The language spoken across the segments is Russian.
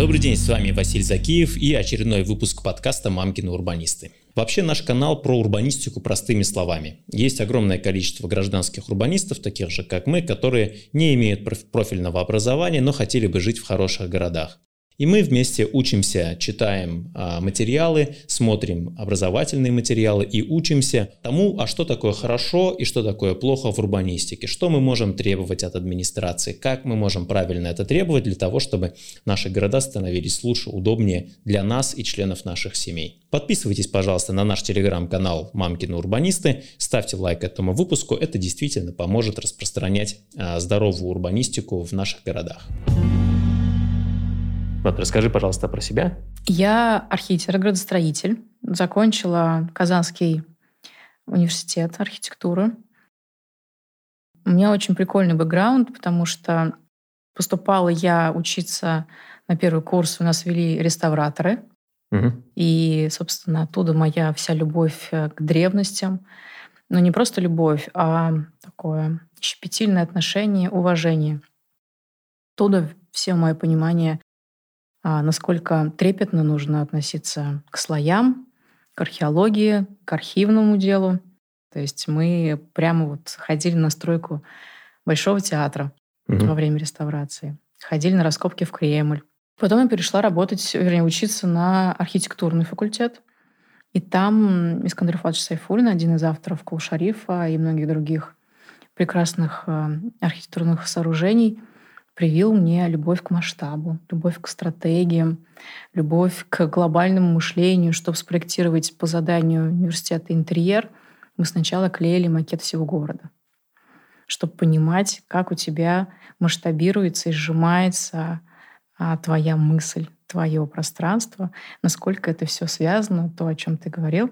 Добрый день, с вами Василий Закиев и очередной выпуск подкаста «Мамкины урбанисты». Вообще наш канал про урбанистику простыми словами. Есть огромное количество гражданских урбанистов, таких же как мы, которые не имеют профильного образования, но хотели бы жить в хороших городах. И мы вместе учимся, читаем а, материалы, смотрим образовательные материалы и учимся тому, а что такое хорошо и что такое плохо в урбанистике, что мы можем требовать от администрации, как мы можем правильно это требовать для того, чтобы наши города становились лучше, удобнее для нас и членов наших семей. Подписывайтесь, пожалуйста, на наш телеграм-канал «Мамкины урбанисты», ставьте лайк этому выпуску, это действительно поможет распространять а, здоровую урбанистику в наших городах. Вот, расскажи, пожалуйста, про себя. Я архитектор, градостроитель. Закончила Казанский университет архитектуры. У меня очень прикольный бэкграунд, потому что поступала я учиться на первый курс, у нас вели реставраторы. Угу. И, собственно, оттуда моя вся любовь э, к древностям. Но не просто любовь, а такое щепетильное отношение, уважение. Оттуда все мое понимание насколько трепетно нужно относиться к слоям, к археологии, к архивному делу. То есть мы прямо вот ходили на стройку Большого театра угу. во время реставрации, ходили на раскопки в Кремль. Потом я перешла работать, вернее, учиться на архитектурный факультет. И там Искандер Фадж Сайфулин, один из авторов Кулшарифа и многих других прекрасных а, архитектурных сооружений – привил мне любовь к масштабу, любовь к стратегиям, любовь к глобальному мышлению. Чтобы спроектировать по заданию университета интерьер, мы сначала клеили макет всего города, чтобы понимать, как у тебя масштабируется и сжимается а, твоя мысль, твое пространство, насколько это все связано, то, о чем ты говорил.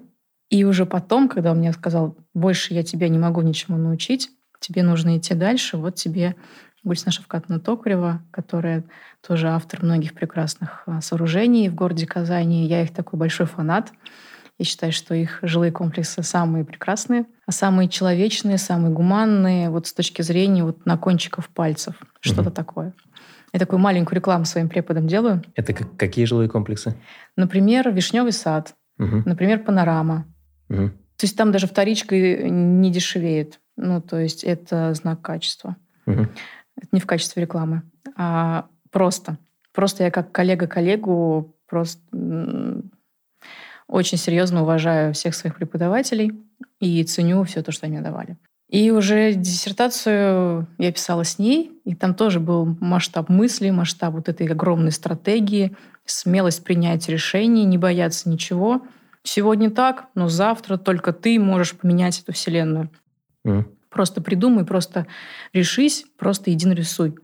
И уже потом, когда он мне сказал, больше я тебя не могу ничему научить, тебе нужно идти дальше, вот тебе Гульсна Шавкатна Токарева, которая тоже автор многих прекрасных а, сооружений в городе Казани. Я их такой большой фанат. Я считаю, что их жилые комплексы самые прекрасные, а самые человечные, самые гуманные, вот с точки зрения вот на кончиков пальцев. Что-то такое. Я такую маленькую рекламу своим преподам делаю. Это какие жилые комплексы? Например, Вишневый сад, угу. например, Панорама. Угу. То есть там даже вторичка не дешевеет. Ну, то есть это знак качества. Угу. Это не в качестве рекламы, а просто. Просто я как коллега коллегу просто очень серьезно уважаю всех своих преподавателей и ценю все то, что они мне давали. И уже диссертацию я писала с ней, и там тоже был масштаб мысли, масштаб вот этой огромной стратегии, смелость принять решение, не бояться ничего. Сегодня так, но завтра только ты можешь поменять эту вселенную. Mm. Просто придумай, просто решись, просто иди нарисуй.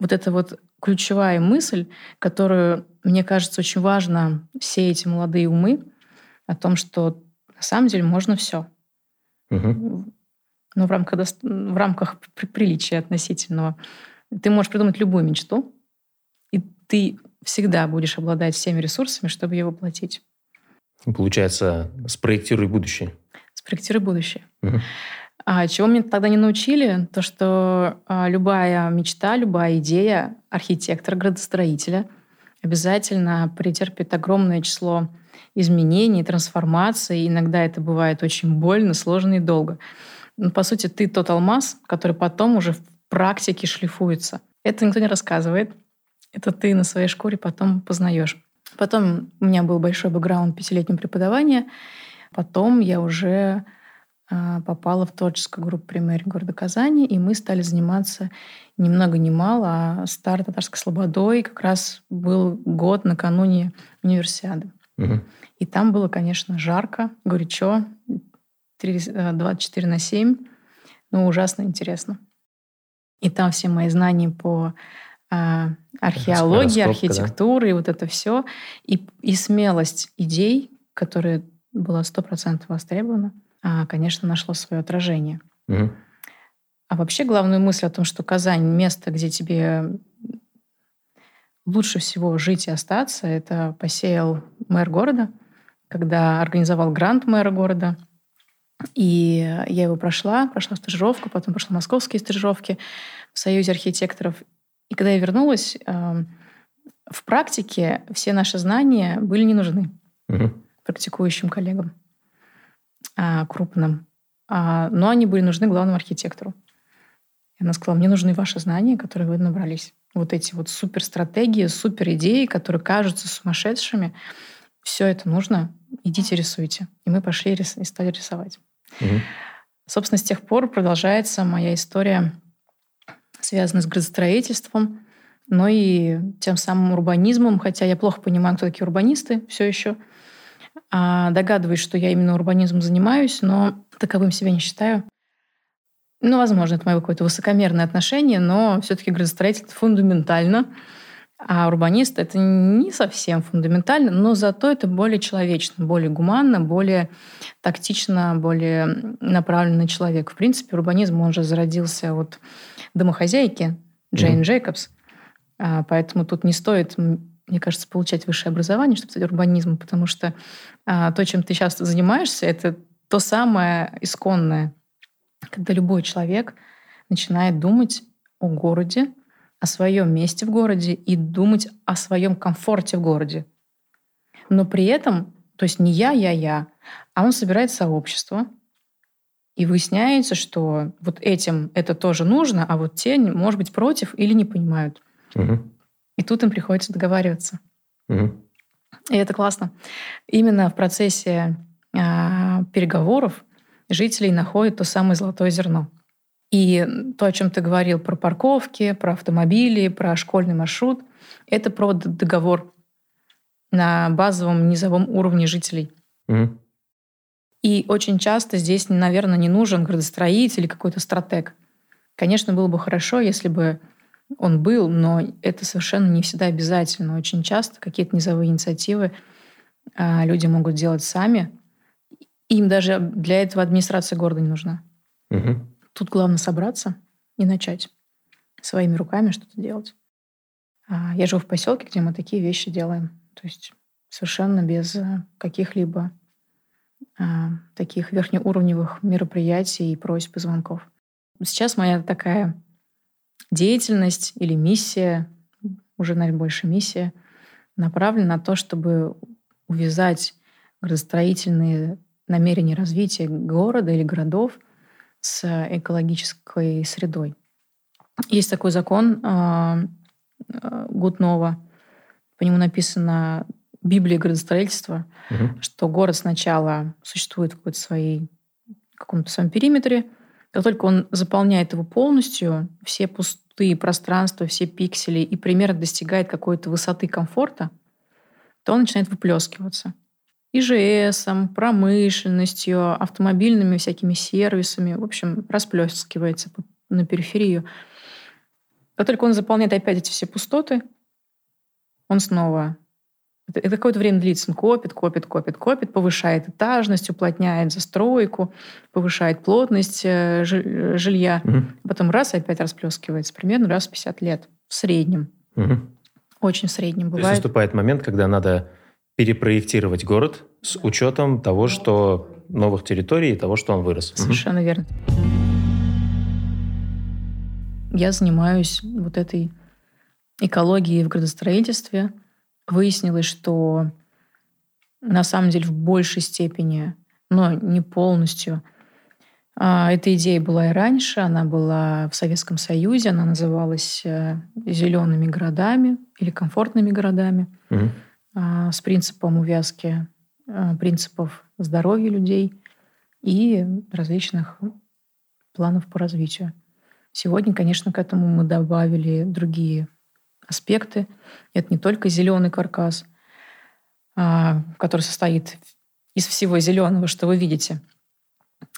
Вот это вот ключевая мысль, которую, мне кажется, очень важно все эти молодые умы о том, что на самом деле можно все. Угу. Но в рамках, в рамках приличия относительного. Ты можешь придумать любую мечту, и ты всегда будешь обладать всеми ресурсами, чтобы ее воплотить. Получается, спроектируй будущее. Спроектируй будущее. Угу. А чего меня тогда не научили? То, что а, любая мечта, любая идея архитектора, градостроителя обязательно претерпит огромное число изменений, трансформаций. Иногда это бывает очень больно, сложно и долго. Но, по сути, ты тот алмаз, который потом уже в практике шлифуется. Это никто не рассказывает. Это ты на своей шкуре потом познаешь. Потом у меня был большой бэкграунд пятилетнего преподавания. Потом я уже попала в творческую группу «Примерь» города Казани, и мы стали заниматься ни много ни мало, а старой татарской слободой как раз был год накануне универсиады. Угу. И там было, конечно, жарко, горячо, 24 э, на 7, но ужасно интересно. И там все мои знания по э, археологии, архитектуре, да? и вот это все, и, и смелость идей, которая была 100% востребована – а, конечно, нашло свое отражение. Угу. А вообще главную мысль о том, что Казань — место, где тебе лучше всего жить и остаться, это посеял мэр города, когда организовал грант мэра города. И я его прошла, прошла стажировку, потом прошла московские стажировки в Союзе архитекторов. И когда я вернулась, В практике все наши знания были не нужны Мгм. практикующим коллегам а, крупным. А, но они были нужны главному архитектору. И она сказала, мне нужны ваши знания, которые вы набрались. Вот эти вот суперстратегии, супер идеи, которые кажутся сумасшедшими. Все это нужно. Идите рисуйте. И мы пошли и стали рисовать. Мгм. Собственно, с тех пор продолжается моя история, связанная с градостроительством, но и тем самым урбанизмом, хотя я плохо понимаю, кто такие урбанисты все еще. А, догадываюсь, что я именно урбанизмом занимаюсь, но таковым себя не считаю. Ну, возможно, это мое какое-то высокомерное отношение, но все-таки градостроитель фундаментально, а урбанист это не совсем фундаментально, но зато это более человечно, более гуманно, более тактично, более направлен на человека. В принципе, урбанизм, он же зародился от домохозяйки Джейн Мгм. Джейкобс, А, поэтому тут не стоит, мне кажется, получать высшее образование, чтобы стать урбанизмом, потому что а, то, чем ты сейчас занимаешься, это то самое исконное, когда любой человек начинает думать о городе, о своем месте в городе и думать о своем комфорте в городе. Но при этом, то есть не я, я, я, а он собирает сообщество, и выясняется, что вот этим это тоже нужно, а вот те, может быть, против или не понимают. Мгм. И тут им приходится договариваться. Мгм. И это классно. Именно в процессе а, переговоров жителей находят то самое золотое зерно. И то, о чем ты говорил про парковки, про автомобили, про школьный маршрут, это про договор на базовом низовом уровне жителей. Мгм. И очень часто здесь, наверное, не нужен градостроитель или какой-то стратег. Конечно, было бы хорошо, если бы он был, но это совершенно не всегда обязательно. Очень часто какие-то низовые инициативы а, люди могут делать сами. Им даже для этого администрация города не нужна. Мгм. Тут главное собраться и начать своими руками что-то делать. А, Я живу в поселке, где мы такие вещи делаем. То есть совершенно без э, каких-либо а, таких верхнеуровневых мероприятий и просьб и звонков. Сейчас моя такая деятельность или миссия, уже, наверное, больше миссия, направлена на то, чтобы увязать градостроительные намерения развития города или городов с экологической средой. Есть такой закон а, а, Гутнова, по нему написано Библия градостроительства, Мгм. что город сначала существует в какой-то своей, каком-то своем периметре, как только он заполняет его полностью, все пустые пространства, все пиксели и примерно достигает какой-то высоты комфорта, то он начинает выплескиваться. ИЖСом, промышленностью, автомобильными всякими сервисами, в общем, расплескивается на периферию. Как только он заполняет опять эти все пустоты, он снова... Это, какое-то время длится. Он копит, копит, копит, копит, повышает этажность, уплотняет застройку, повышает плотность э, жи- жилья. Мгм. Потом раз и опять расплескивается. Примерно раз в 50 лет. В среднем. Мгм. Очень в среднем То есть бывает. наступает момент, когда надо перепроектировать город с учетом того, что новых территорий и того, что он вырос. Совершенно верно. Я занимаюсь вот этой экологией в градостроительстве. Выяснилось, что на самом деле в большей степени, но не полностью, а, эта идея была и раньше, она была в Советском Союзе, она называлась зелеными городами или комфортными городами а, с принципом увязки а, принципов здоровья людей и различных планов по развитию. Сегодня, конечно, к этому мы добавили другие аспекты. Это не только зеленый каркас, а, который состоит из всего зеленого, что вы видите,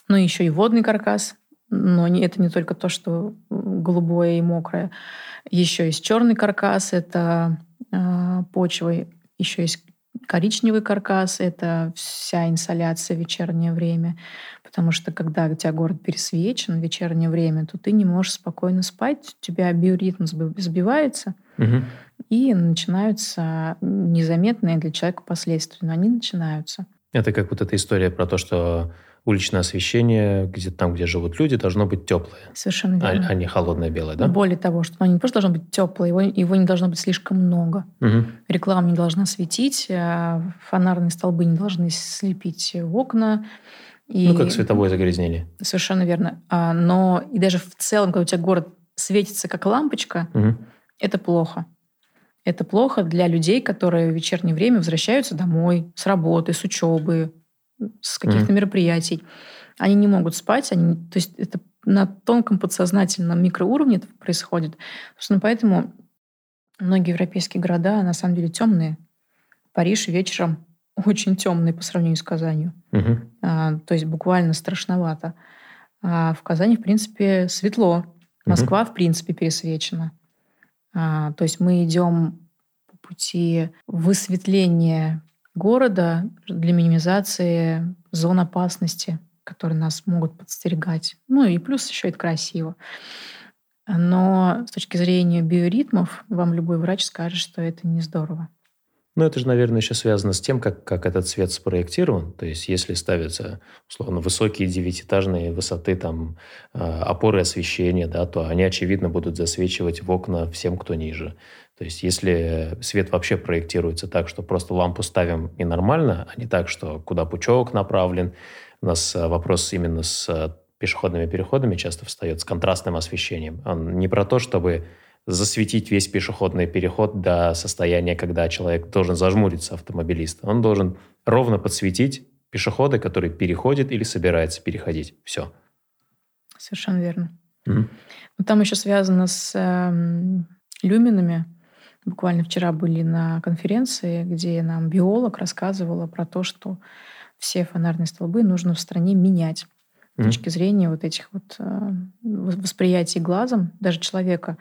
но еще и водный каркас. Но это не только то, что голубое и мокрое. Еще есть черный каркас, это а, почва. Еще есть коричневый каркас, это вся инсоляция в вечернее время. Потому что когда у тебя город пересвечен в вечернее время, то ты не можешь спокойно спать, у тебя биоритм сби- сбивается, Мгм. и начинаются незаметные для человека последствия. Но они начинаются. Это как вот эта история про то, что уличное освещение, где там, где живут люди, должно быть теплое. Совершенно а, верно. А, а не холодное белое, да? Более того, что оно не просто должно быть теплое, его, его не должно быть слишком много. Угу. Реклама не должна светить, а фонарные столбы не должны слепить окна. И... Ну, как световое загрязнение. Совершенно верно. А, но и даже в целом, когда у тебя город светится как лампочка, угу. Это плохо. Это плохо для людей, которые в вечернее время возвращаются домой с работы, с учебы, с каких-то mm. мероприятий. Они не могут спать, они, то есть это на тонком подсознательном микроуровне это происходит. Собственно, поэтому многие европейские города на самом деле темные. Париж вечером очень темный по сравнению с Казанью. Угу. А, то есть буквально страшновато. А в Казани, в принципе, светло. Москва, угу. в принципе, пересвечена. А, то есть мы идем по пути высветления города для минимизации зон опасности, которые нас могут подстерегать. Ну и плюс еще это красиво. Но с точки зрения биоритмов вам любой врач скажет, что это не здорово. Ну, это же, наверное, еще связано с тем, как, как этот цвет спроектирован. То есть, если ставятся, условно, высокие девятиэтажные высоты там, а, опоры освещения, да, то они, очевидно, будут засвечивать в окна всем, кто ниже. То есть, если свет вообще проектируется так, что просто лампу ставим и нормально, а не так, что куда пучок направлен. У нас а, вопрос именно с а, пешеходными переходами часто встает, с контрастным освещением. Он не про то, чтобы засветить весь пешеходный переход до состояния, когда человек должен зажмуриться, автомобилист. Он должен ровно подсветить пешехода, который переходит или собирается переходить. Все. Совершенно верно. Mm-hmm. Но там еще связано с э, люминами. Буквально вчера были на конференции, где нам биолог рассказывала про то, что все фонарные столбы нужно в стране менять. С точки зрения вот этих вот э, восприятий глазом даже человека.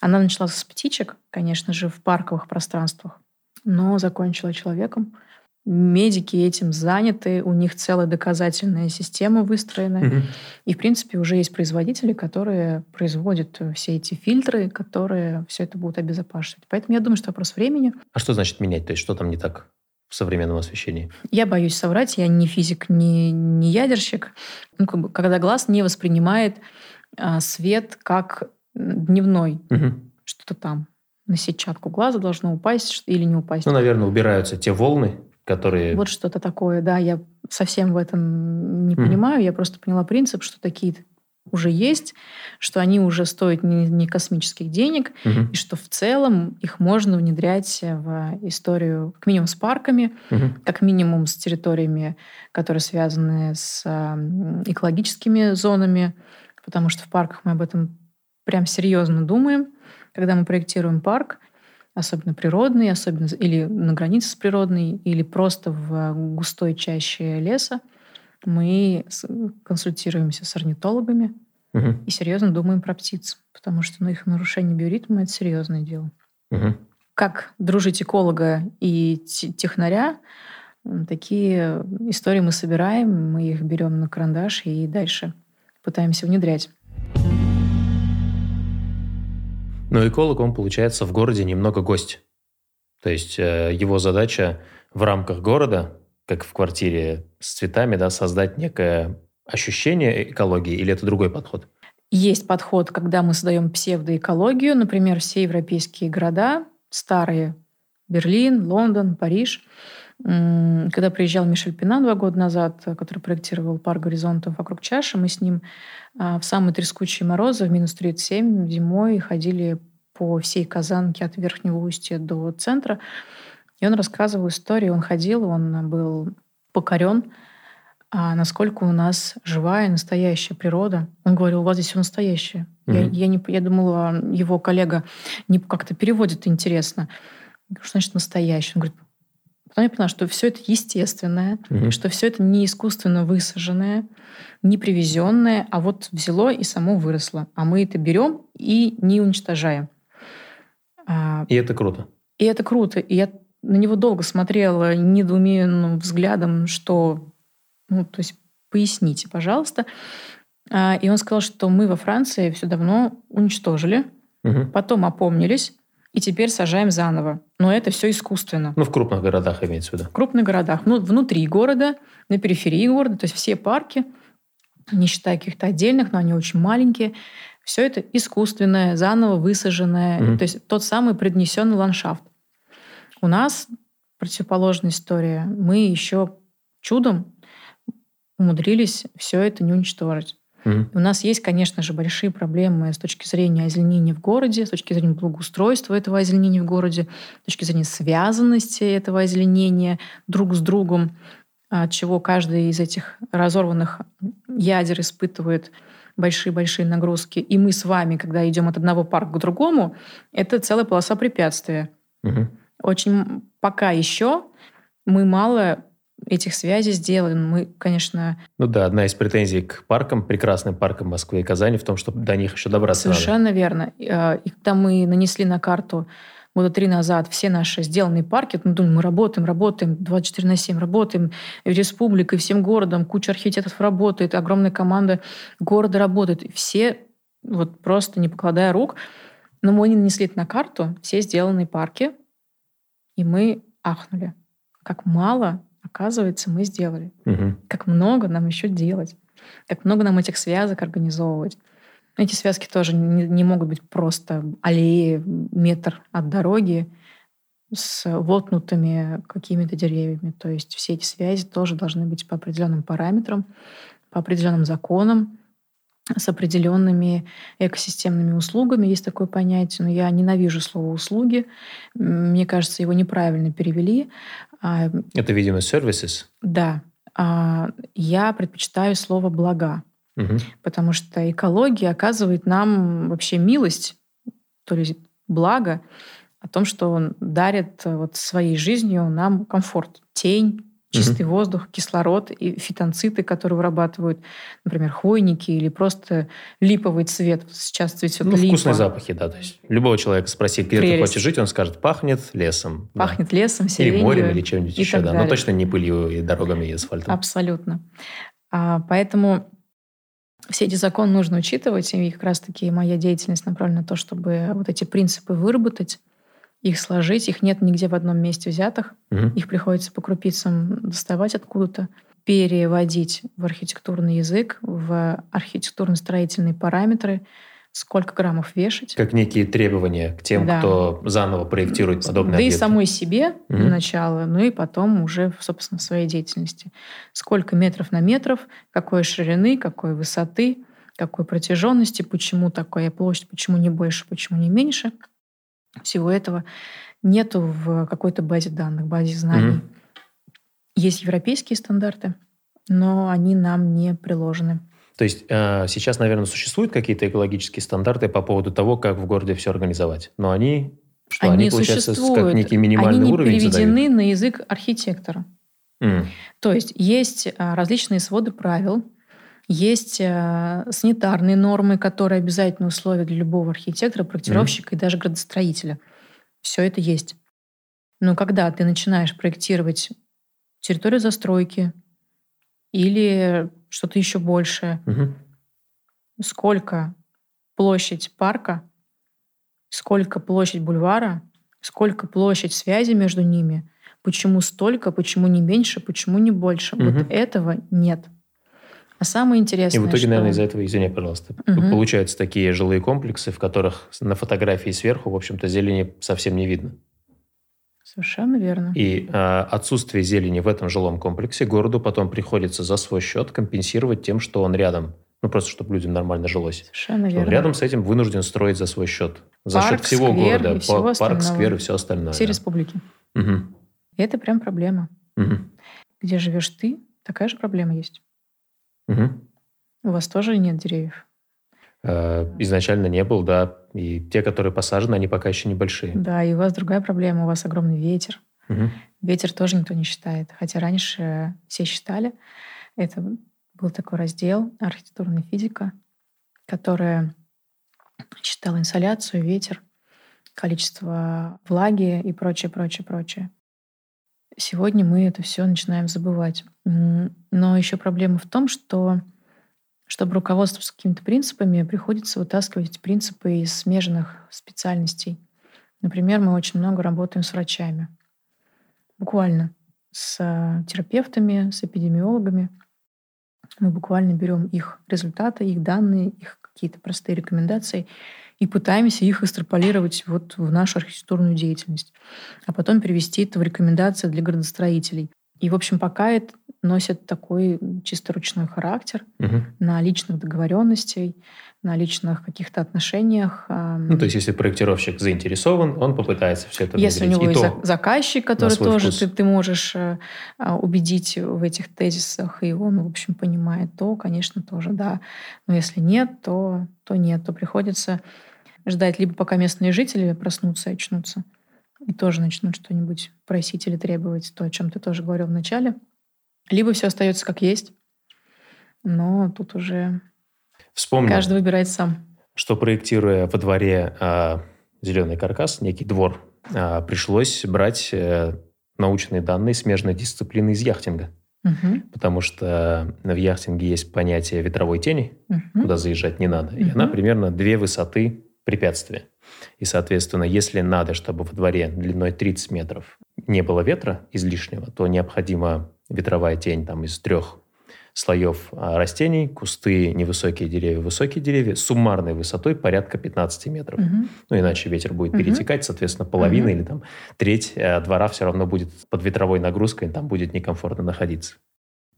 Она начала с птичек, конечно же, в парковых пространствах, но закончила человеком. Медики этим заняты, у них целая доказательная система выстроена. Угу. И, в принципе, уже есть производители, которые производят все эти фильтры, которые все это будут обезопасивать. Поэтому я думаю, что вопрос времени. А что значит менять? То есть что там не так? в современном освещении? Я боюсь соврать, я не физик, не, не ядерщик. Ну, как бы, когда глаз не воспринимает а, свет как дневной, угу. что-то там на сетчатку глаза должно упасть или не упасть. Ну, наверное, убираются те волны, которые... Вот что-то такое, да. Я совсем в этом не mm. понимаю. Я просто поняла принцип, что такие уже есть, что они уже стоят не, не космических денег, угу. и что в целом их можно внедрять в историю как минимум с парками, угу. как минимум с территориями, которые связаны с экологическими зонами, потому что в парках мы об этом прям серьезно думаем, когда мы проектируем парк, особенно природный, особенно или на границе с природной, или просто в густой чаще леса, мы консультируемся с орнитологами угу. и серьезно думаем про птиц, потому что ну, их нарушение биоритма – это серьезное дело. Угу. Как дружить эколога и технаря, такие истории мы собираем, мы их берем на карандаш и дальше пытаемся внедрять. Но эколог, он, получается, в городе немного гость. То есть э, его задача в рамках города, как в квартире с цветами, да, создать некое ощущение экологии, или это другой подход? Есть подход, когда мы создаем псевдоэкологию. Например, все европейские города, старые, Берлин, Лондон, Париж. Когда приезжал Мишель Пина два года назад, который проектировал парк горизонтов вокруг чаши, мы с ним а, в самые трескучие морозы, в минус 37 зимой ходили по всей Казанке от Верхнего Устья до центра. И он рассказывал историю. Он ходил, он был покорен, а насколько у нас живая, настоящая природа. Он говорил, у вас здесь все настоящее. Mm-hmm. Я, я, не, я думала, его коллега не как-то переводит интересно. Что значит настоящее? Он говорит, Потом я поняла, что все это естественное, угу. что все это не искусственно высаженное, не привезенное, а вот взяло и само выросло. А мы это берем и не уничтожаем. А, и это круто. И это круто. И я на него долго смотрела недоуменным взглядом, что, ну, то есть поясните, пожалуйста. А, и он сказал, что мы во Франции все давно уничтожили, угу. потом опомнились, и теперь сажаем заново. Но это все искусственно. Ну, в крупных городах имеется в виду. В крупных городах. Ну, внутри города, на периферии города. То есть все парки, не считая каких-то отдельных, но они очень маленькие, все это искусственное, заново высаженное. Mm-hmm. То есть тот самый преднесенный ландшафт. У нас противоположная история. Мы еще чудом умудрились все это не уничтожить. Mm-hmm. У нас есть, конечно же, большие проблемы с точки зрения озеленения в городе, с точки зрения благоустройства этого озеленения в городе, с точки зрения связанности этого озеленения друг с другом, от чего каждый из этих разорванных ядер испытывает большие-большие нагрузки. И мы с вами, когда идем от одного парка к другому, это целая полоса препятствия. Угу. Очень пока еще мы мало этих связей сделаем. Мы, конечно... Ну да, одна из претензий к паркам, прекрасным паркам Москвы и Казани в том, что до них еще добраться Совершенно надо. верно. А, и когда мы нанесли на карту года три назад все наши сделанные парки, мы думаем, мы работаем, работаем 24 на 7, работаем республикой, всем городом, куча архитекторов работает, огромная команда города работает. Все вот просто не покладая рук, но мы не нанесли на карту все сделанные парки, и мы ахнули. Как мало Оказывается, мы сделали. Угу. Как много нам еще делать. Как много нам этих связок организовывать. Эти связки тоже не, не могут быть просто аллеи метр от дороги с вотнутыми какими-то деревьями. То есть все эти связи тоже должны быть по определенным параметрам, по определенным законам, с определенными экосистемными услугами. Есть такое понятие, но я ненавижу слово «услуги». Мне кажется, его неправильно перевели. Это, видимо, services? Да. А, я предпочитаю слово «блага», угу. потому что экология оказывает нам вообще милость, то есть благо, о том, что он дарит вот своей жизнью нам комфорт, тень, чистый угу. воздух, кислород и фитонциты, которые вырабатывают, например, хвойники или просто липовый цвет. Сейчас цветет ну, липа. вкусные запахи, да. То есть любого человека спроси, где Прелесть. ты хочешь жить, он скажет, пахнет лесом. Пахнет да. лесом, сиренью. Или морем, или чем-нибудь еще, да. Далее. Но точно не пылью и дорогами и асфальтом. Абсолютно. А, поэтому все эти законы нужно учитывать, и как раз-таки моя деятельность направлена на то, чтобы вот эти принципы выработать, их сложить. Их нет нигде в одном месте взятых. Угу. Их приходится по крупицам доставать откуда-то, переводить в архитектурный язык, в архитектурно-строительные параметры, сколько граммов вешать. Как некие требования к тем, да. кто заново проектирует подобные Да объекты. и самой себе угу. для начала, ну и потом уже, собственно, в своей деятельности. Сколько метров на метров, какой ширины, какой высоты, какой протяженности, почему такая площадь, почему не больше, почему не меньше – всего этого нету в какой-то базе данных, базе знаний. Mm-hmm. Есть европейские стандарты, но они нам не приложены. То есть э, сейчас, наверное, существуют какие-то экологические стандарты по поводу того, как в городе все организовать, но они что они, они получается, как некий минимальный они не уровень переведены задают? на язык архитектора. Mm. То есть есть а, различные своды правил, есть э, санитарные нормы, которые обязательно условия для любого архитектора, проектировщика mm-hmm. и даже градостроителя. Все это есть. Но когда ты начинаешь проектировать территорию застройки или что-то еще большее, mm-hmm. сколько площадь парка, сколько площадь бульвара, сколько площадь связи между ними, почему столько, почему не меньше, почему не больше. Mm-hmm. Вот этого нет. А самое интересное, И в итоге, что... наверное, из-за этого, извини, пожалуйста, угу. получаются такие жилые комплексы, в которых на фотографии сверху, в общем-то, зелени совсем не видно. Совершенно верно. И э, отсутствие зелени в этом жилом комплексе городу потом приходится за свой счет компенсировать тем, что он рядом. Ну, просто чтобы людям нормально жилось. Совершенно что верно. Он рядом с этим вынужден строить за свой счет. За парк, счет всего города. И всего парк, сквер и все остальное. Все да. республики. Угу. И это прям проблема. Угу. Где живешь ты, такая же проблема есть. Угу. У вас тоже нет деревьев? Э, изначально не был, да. И те, которые посажены, они пока еще небольшие. Да, и у вас другая проблема. У вас огромный ветер. Угу. Ветер тоже никто не считает. Хотя раньше все считали. Это был такой раздел архитектурная физика, которая считала инсоляцию, ветер, количество влаги и прочее, прочее, прочее. Сегодня мы это все начинаем забывать. Но еще проблема в том, что чтобы руководствоваться какими-то принципами, приходится вытаскивать эти принципы из смежных специальностей. Например, мы очень много работаем с врачами. Буквально. С э, терапевтами, с эпидемиологами. Мы буквально берем их результаты, их данные, их какие-то простые рекомендации и пытаемся их экстраполировать вот в нашу архитектурную деятельность, а потом перевести это в рекомендации для градостроителей. И, в общем, пока это носит такой чисто ручной характер угу. на личных договоренностей, на личных каких-то отношениях. Ну, то есть, если проектировщик заинтересован, он попытается все это Если внедрить. у него есть заказчик, который тоже ты, ты можешь э, а, убедить в этих тезисах, и он, в общем, понимает, то, конечно, тоже да. Но если нет, то, то нет, то приходится ждать либо пока местные жители проснутся и очнутся, и тоже начнут что-нибудь просить или требовать, то, о чем ты тоже говорил в начале, либо все остается как есть, но тут уже Вспомнил, каждый выбирает сам. Что проектируя во дворе а, зеленый каркас, некий двор, а, пришлось брать а, научные данные смежной дисциплины из яхтинга. Угу. Потому что в яхтинге есть понятие ветровой тени, угу. куда заезжать не надо. Угу. И она примерно две высоты препятствия. И, соответственно, если надо, чтобы во дворе длиной 30 метров не было ветра излишнего, то необходима ветровая тень там, из трех слоев а, растений, кусты, невысокие деревья, высокие деревья, суммарной высотой порядка 15 метров. Угу. Ну, иначе ветер будет угу. перетекать, соответственно, половина угу. или там треть э, двора все равно будет под ветровой нагрузкой, там будет некомфортно находиться.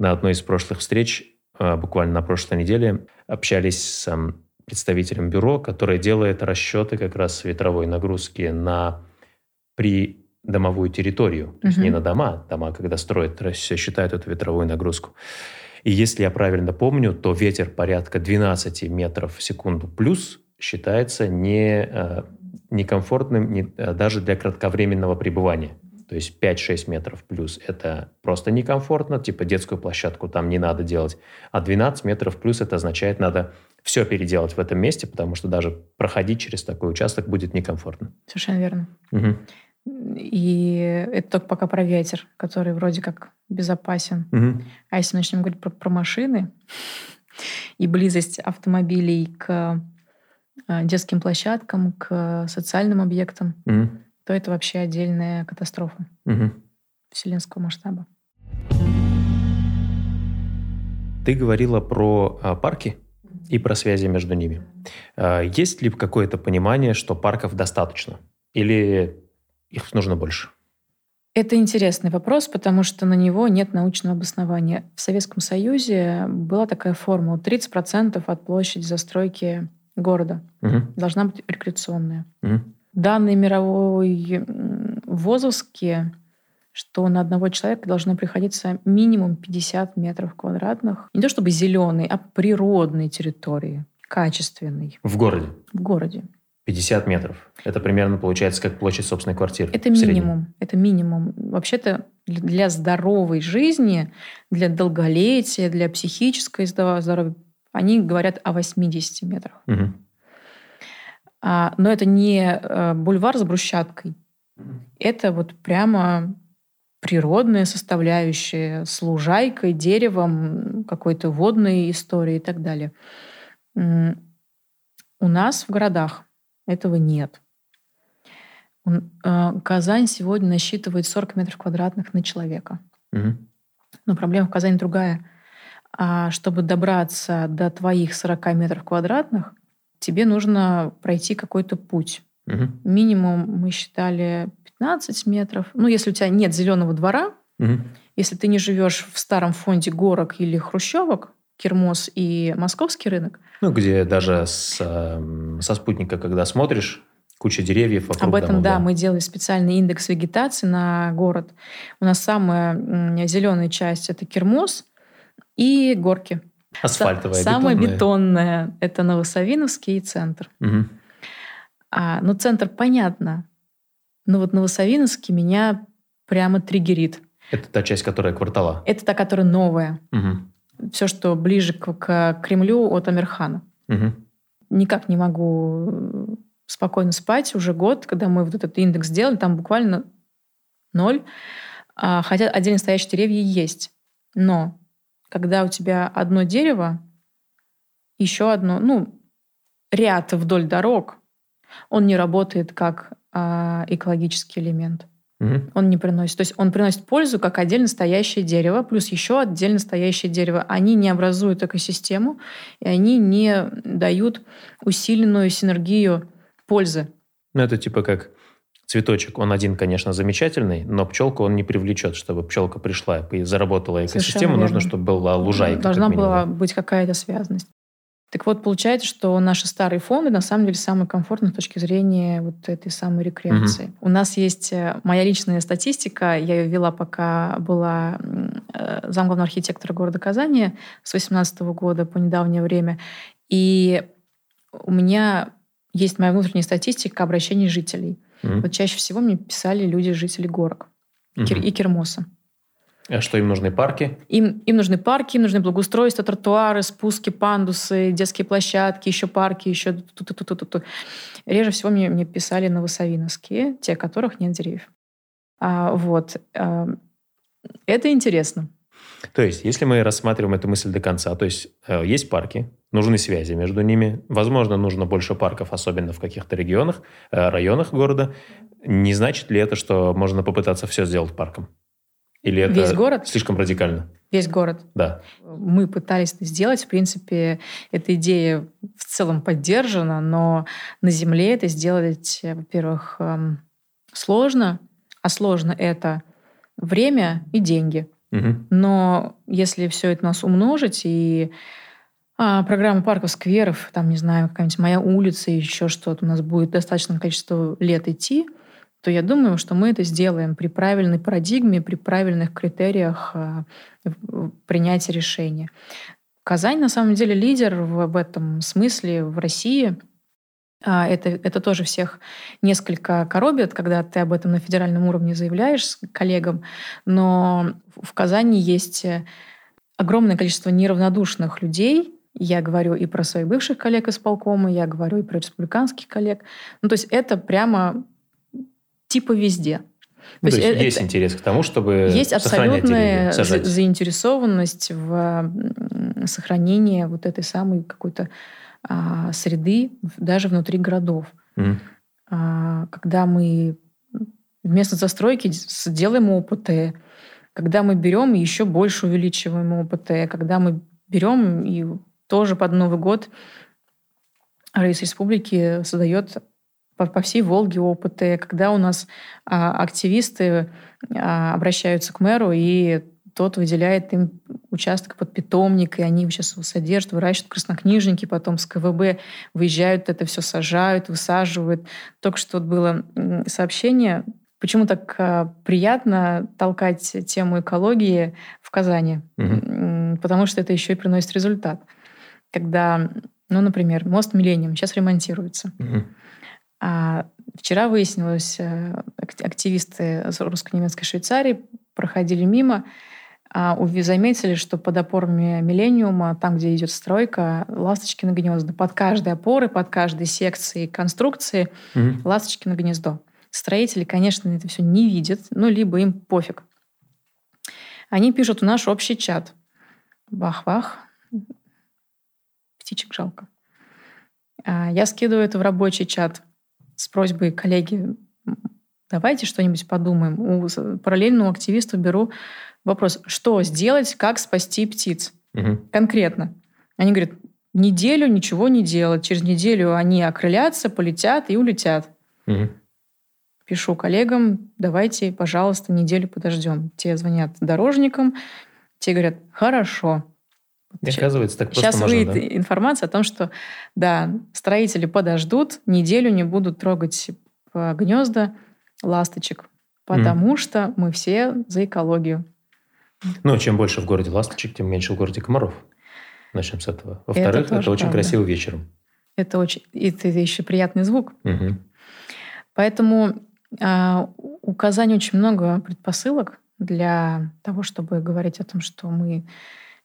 На одной из прошлых встреч, э, буквально на прошлой неделе, общались с представителем бюро, которое делает расчеты как раз ветровой нагрузки на при домовую территорию, то угу. есть не на дома, дома, когда строят, все считают эту ветровую нагрузку. И если я правильно помню, то ветер порядка 12 метров в секунду плюс считается не, э, некомфортным не, э, даже для кратковременного пребывания. То есть 5-6 метров плюс – это просто некомфортно, типа детскую площадку там не надо делать. А 12 метров плюс – это означает, надо все переделать в этом месте, потому что даже проходить через такой участок будет некомфортно. Совершенно верно. Угу. И это только пока про ветер, который вроде как безопасен. Угу. А если начнем говорить про, про машины и близость автомобилей к э, детским площадкам, к социальным объектам, угу. то это вообще отдельная катастрофа угу. вселенского масштаба. Ты говорила про а, парки и про связи между ними. А, есть ли какое-то понимание, что парков достаточно? Или их нужно больше? Это интересный вопрос, потому что на него нет научного обоснования. В Советском Союзе была такая формула. 30% от площади застройки города угу. должна быть рекреационная. Угу. Данные мировой ВОЗовские что на одного человека должно приходиться минимум 50 метров квадратных. Не то чтобы зеленый, а природной территории, качественной. В городе? В городе. 50 метров. Это примерно получается как площадь собственной квартиры. Это минимум. Это минимум. Вообще-то для здоровой жизни, для долголетия, для психической здоровья, они говорят о 80 метрах. Угу. А, но это не э, бульвар с брусчаткой. Это вот прямо природная составляющая с лужайкой, деревом, какой-то водной историей и так далее. У нас в городах этого нет. А, Казань сегодня насчитывает 40 метров квадратных на человека. Угу. Но проблема в Казани другая. А чтобы добраться до твоих 40 метров квадратных, тебе нужно пройти какой-то путь. Угу. Минимум мы считали 15 метров. Ну, если у тебя нет зеленого двора, угу. если ты не живешь в старом фонде горок или хрущевок, Кермос и Московский рынок. Ну, где даже с, эм, со спутника, когда смотришь, куча деревьев вокруг Об этом, домов, да, да, мы делали специальный индекс вегетации на город. У нас самая зеленая часть – это Кермос и горки. Асфальтовая, Самая бетонная. бетонная – это Новосавиновский центр. Угу. А, ну, центр понятно. Но вот Новосавиновский меня прямо триггерит. Это та часть, которая квартала? Это та, которая новая. Угу. Все, что ближе к, к Кремлю от Амирхана. Угу. Никак не могу спокойно спать уже год, когда мы вот этот индекс сделали, там буквально ноль. А, хотя отдельно стоящие деревья есть. Но когда у тебя одно дерево, еще одно, ну, ряд вдоль дорог, он не работает как а, экологический элемент. Мгм. Он не приносит. То есть он приносит пользу как отдельно стоящее дерево, плюс еще отдельно стоящее дерево. Они не образуют экосистему, и они не дают усиленную синергию пользы. Ну, это типа как цветочек. Он один, конечно, замечательный, но пчелку он не привлечет. Чтобы пчелка пришла и заработала экосистему, нужно, чтобы была лужайка. Должна была быть какая-то связанность. Так вот, получается, что наши старые фонды на самом деле самые комфортные с точки зрения вот этой самой рекреации. У нас есть э, моя личная статистика, я ее вела, пока была э, замглавного архитектора города Казани с 2018 года по недавнее время. И у меня есть моя внутренняя статистика обращений жителей. Мгм. Вот чаще всего мне писали люди, жители горок Мгм. и Кермоса. А что им нужны парки? Им, им нужны парки, им нужны благоустройства, тротуары, спуски, пандусы, детские площадки, еще парки, еще ту-ту-ту-ту-ту. Реже всего мне, мне писали новосавиновские, те, которых нет деревьев. А, вот. А, это интересно. То есть, если мы рассматриваем эту мысль до конца, то есть э, есть парки, нужны связи между ними, возможно, нужно больше парков, особенно в каких-то регионах, э, районах города. Не значит ли это, что можно попытаться все сделать парком? Или это Весь город? слишком радикально? Весь город. Да. Мы пытались это сделать. В принципе, эта идея в целом поддержана, но на Земле это сделать, э, во-первых, эм, сложно, а сложно это время и деньги. Мгм. Но если все это нас умножить и а, программа парков, скверов, там, не знаю, какая-нибудь моя улица еще что-то у нас будет достаточное количество лет идти, то я думаю, что мы это сделаем при правильной парадигме, при правильных критериях в принятия решения. Казань на самом деле лидер в, этом смысле в России. А, Это, это тоже всех несколько коробит, когда ты об этом на федеральном уровне заявляешь коллегам. Но в Казани есть э, огромное количество неравнодушных людей. Я говорю и про своих бывших коллег из полкома, я говорю и про республиканских коллег. Ну, то есть это прямо типа везде. Ну, то есть э- есть это- интерес к тому, чтобы есть абсолютная деревья, заинтересованность в сохранении вот этой самой какой-то а, среды даже внутри городов. Мгм. А, когда мы вместо застройки делаем ОПТ, когда мы берем и еще больше увеличиваем ОПТ, когда мы берем и тоже под Новый год Рейс Республики создает по, по всей Волге ОПТ, когда у нас а, активисты а, обращаются к мэру, и тот выделяет им участок под питомник, и они сейчас его содержат, выращивают краснокнижники, потом с КВБ выезжают, это все сажают, высаживают. Только что вот было сообщение, почему так а, приятно толкать тему экологии в Казани. М, потому что это еще и приносит результат. Когда, ну, например, мост Миллениум сейчас ремонтируется. Мгм. А вчера выяснилось, э, ак- активисты русско-немецкой Швейцарии проходили мимо, а заметили, что под опорами Миллениума, там, где идет стройка, ласточки на гнезда. Под каждой опорой, под каждой секцией конструкции Мгм. ласточки на гнездо. Строители, конечно, это все не видят, ну, либо им пофиг. Они пишут в наш общий чат. Бах-бах. Птичек жалко. А, Я скидываю это в рабочий чат с просьбой коллеги, давайте что-нибудь подумаем. У параллельного активиста беру вопрос, что сделать, как спасти птиц Мгм. конкретно. Они говорят, неделю ничего не делать. Через неделю они окрылятся, полетят и улетят. Мгм. Пишу коллегам, давайте, пожалуйста, неделю подождем. Те звонят дорожникам, те говорят, хорошо. И оказывается, так просто Сейчас можно, выйдет да? информация о том, что да, строители подождут, неделю не будут трогать э, гнезда ласточек, потому что мы все за экологию. Ну, чем больше в городе ласточек, тем меньше в городе комаров. Начнем с этого. Во-вторых, это, тоже очень правда. красиво вечером. Это очень, и это еще приятный звук. Мгм. Поэтому а, у Казани очень много предпосылок для того, чтобы говорить о том, что мы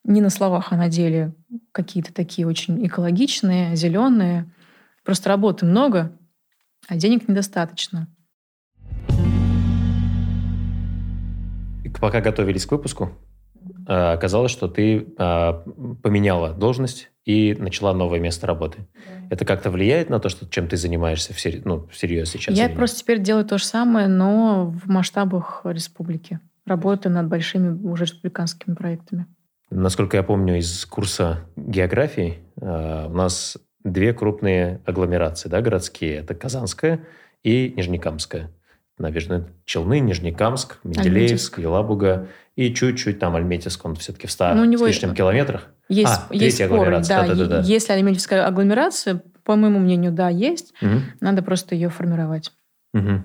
не на словах, а на деле какие-то такие очень экологичные, зеленые. Просто работы много, а денег недостаточно. И Пока готовились к выпуску, а, оказалось, что ты а, поменяла должность и начала новое место работы. Да. Это как-то влияет на то, что, чем ты занимаешься в сери... ну, всерьез сейчас? Я просто теперь делаю то же самое, но в масштабах республики. Работаю над большими уже республиканскими проектами. Насколько я помню из курса географии, э, у нас две крупные агломерации да, городские. Это Казанская и Нижнекамская. Набережные Челны, Нижнекамск, Менделеевск, Елабуга и чуть-чуть там Альметьевск, он все-таки в 100 ну, у него с лишним километрах. Есть, а, есть споры, да, да, да, да. Если Альметьевская агломерация, по моему мнению, да, есть. Угу. Надо просто ее формировать. Угу.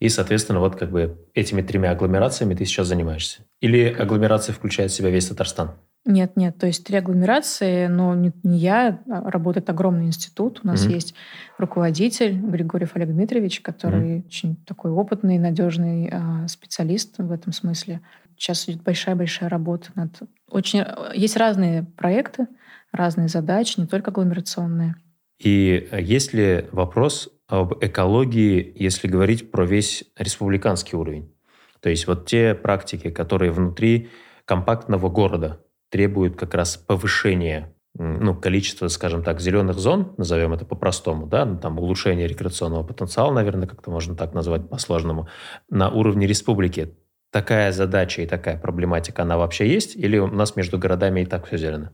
И, соответственно, вот как бы этими тремя агломерациями ты сейчас занимаешься. Или агломерация включает в себя весь Татарстан? Нет, нет, то есть три агломерации, но не, не я, а работает огромный институт. У нас mm-hmm. есть руководитель Григорьев Олег Дмитриевич, который mm-hmm. очень такой опытный, надежный э, специалист в этом смысле. Сейчас идет большая-большая работа над... Очень... Есть разные проекты, разные задачи, не только агломерационные. И есть ли вопрос об экологии, если говорить про весь республиканский уровень? То есть вот те практики, которые внутри компактного города требуют как раз повышения ну, количества, скажем так, зеленых зон, назовем это по-простому, да, ну, там улучшение рекреационного потенциала, наверное, как-то можно так назвать по-сложному, на уровне республики. Такая задача и такая проблематика, она вообще есть? Или у нас между городами и так все зелено?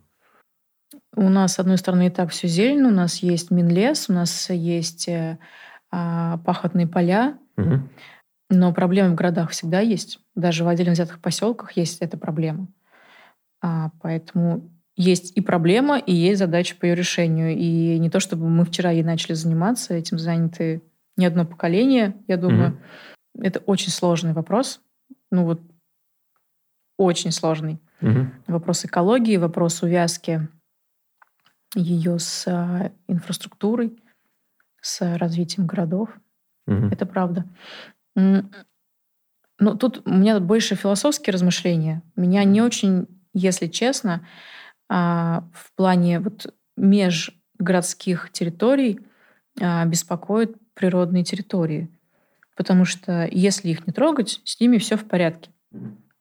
У нас, с одной стороны, и так все зелено, у нас есть Минлес, у нас есть э, а, пахотные поля, угу. но проблемы в городах всегда есть. Даже в отдельно взятых поселках есть эта проблема. А, поэтому есть и проблема, и есть задача по ее решению. И не то, чтобы мы вчера ей начали заниматься, этим заняты не одно поколение, я думаю. Mm-hmm. Это очень сложный вопрос. Ну вот очень сложный. Mm-hmm. Вопрос экологии, вопрос увязки ее с а, инфраструктурой, с развитием городов. Mm-hmm. Это правда. Но тут у меня больше философские размышления. Меня не очень если честно, а, в плане вот межгородских территорий а, беспокоят природные территории. Потому что если их не трогать, с ними все в порядке.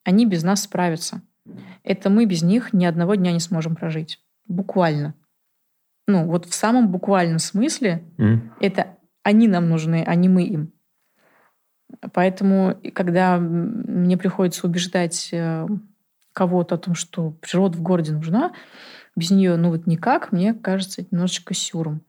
Они без нас справятся. Это мы без них ни одного дня не сможем прожить. Буквально. Ну, вот в самом буквальном смысле mm. это они нам нужны, а не мы им. Поэтому, когда мне приходится убеждать э, кого-то о том, что природа в городе нужна, без нее, ну вот никак, мне кажется, немножечко сюром.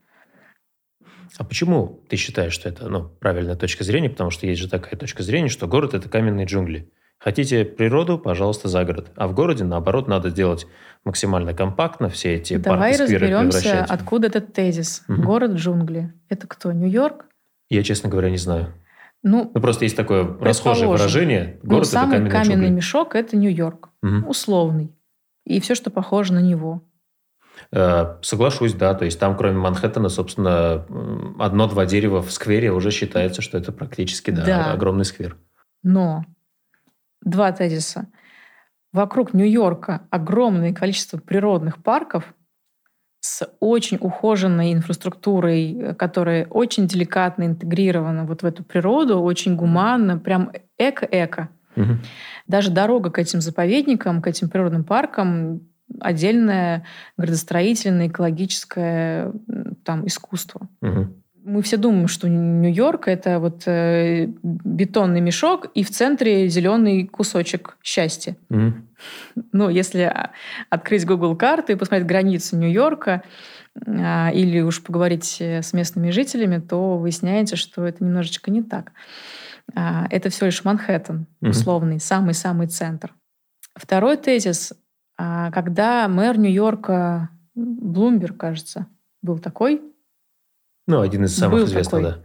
А почему ты считаешь, что это ну, правильная точка зрения? Потому что есть же такая точка зрения, что город – это каменные джунгли. Хотите природу, пожалуйста, за город. А в городе, наоборот, надо делать максимально компактно все эти Давай парки, скверы разберемся, откуда этот тезис. Угу. Город джунгли. Это кто, Нью-Йорк? Я, честно говоря, не знаю. Ну, ну просто есть такое расхожее выражение. Город ну, самый это каменный, каменный мешок – это Нью-Йорк. Угу. Условный. И все, что похоже на него. Э, соглашусь, да. То есть там, кроме Манхэттена, собственно, одно-два дерева в сквере уже считается, что это практически да, да. огромный сквер. Но два тезиса. Вокруг Нью-Йорка огромное количество природных парков с очень ухоженной инфраструктурой, которая очень деликатно интегрирована вот в эту природу, очень гуманно, прям эко-эко. Угу. Даже дорога к этим заповедникам, к этим природным паркам отдельное градостроительное, экологическое там искусство. Угу. Мы все думаем, что Нью-Йорк это вот э, бетонный мешок и в центре зеленый кусочек счастья. Угу. Ну, если открыть Google карты и посмотреть границы Нью-Йорка, э, или уж поговорить с местными жителями, то выясняется, что это немножечко не так. А, это всего лишь Манхэттен, условный, самый-самый центр. Второй тезис, а, когда мэр Нью-Йорка, Блумберг, кажется, был такой. Ну, один из самых известных, да.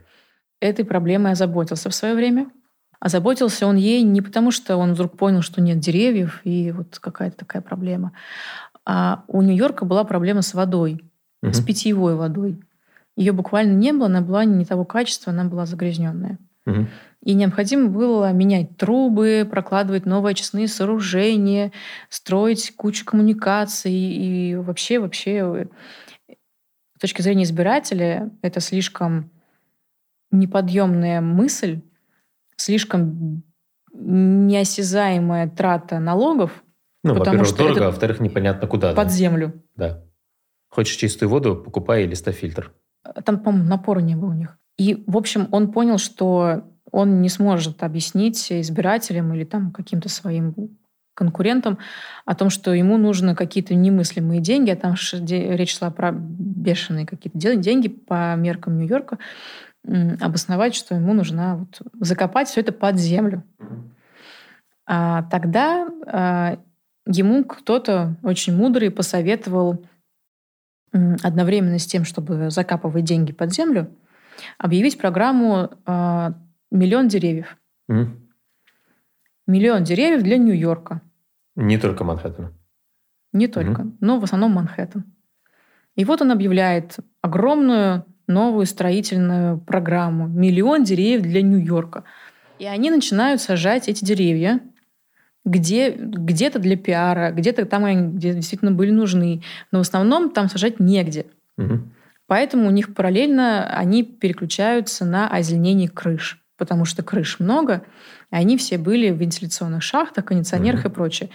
Этой проблемой озаботился в свое время. Озаботился он ей не потому, что он вдруг понял, что нет деревьев, и вот какая-то такая проблема. А у Нью-Йорка была проблема с водой, угу. с питьевой водой. Ее буквально не было, она была не того качества, она была загрязненная. Угу. И необходимо было менять трубы, прокладывать новые очистные сооружения, строить кучу коммуникаций. И вообще, вообще, с точки зрения избирателя, это слишком неподъемная мысль, слишком неосязаемая трата налогов. Ну, во-первых, дорого, а во-вторых, непонятно куда. Под да. землю. Да. Хочешь чистую воду, покупай или ставь фильтр. Там, по-моему, напора не было у них. И, в общем, он понял, что он не сможет объяснить избирателям или там каким-то своим конкурентам о том, что ему нужны какие-то немыслимые деньги, а там речь шла про бешеные какие-то деньги по меркам Нью-Йорка, обосновать, что ему нужно вот закопать все это под землю. А тогда а, ему кто-то очень мудрый посоветовал одновременно с тем, чтобы закапывать деньги под землю, объявить программу а, «Миллион деревьев». Mm. Миллион деревьев для Нью-Йорка. Не только Манхэттена. Не только, mm но в основном Манхэттен. И вот он объявляет огромную новую строительную программу «Миллион деревьев для Нью-Йорка». И они начинают сажать эти деревья где, где-то для пиара, где-то там они где действительно были нужны. Но в основном там сажать негде. Угу. Поэтому у них параллельно они переключаются на озеленение крыш. Потому что крыш много, и они все были в вентиляционных шахтах, кондиционерах угу. и прочее.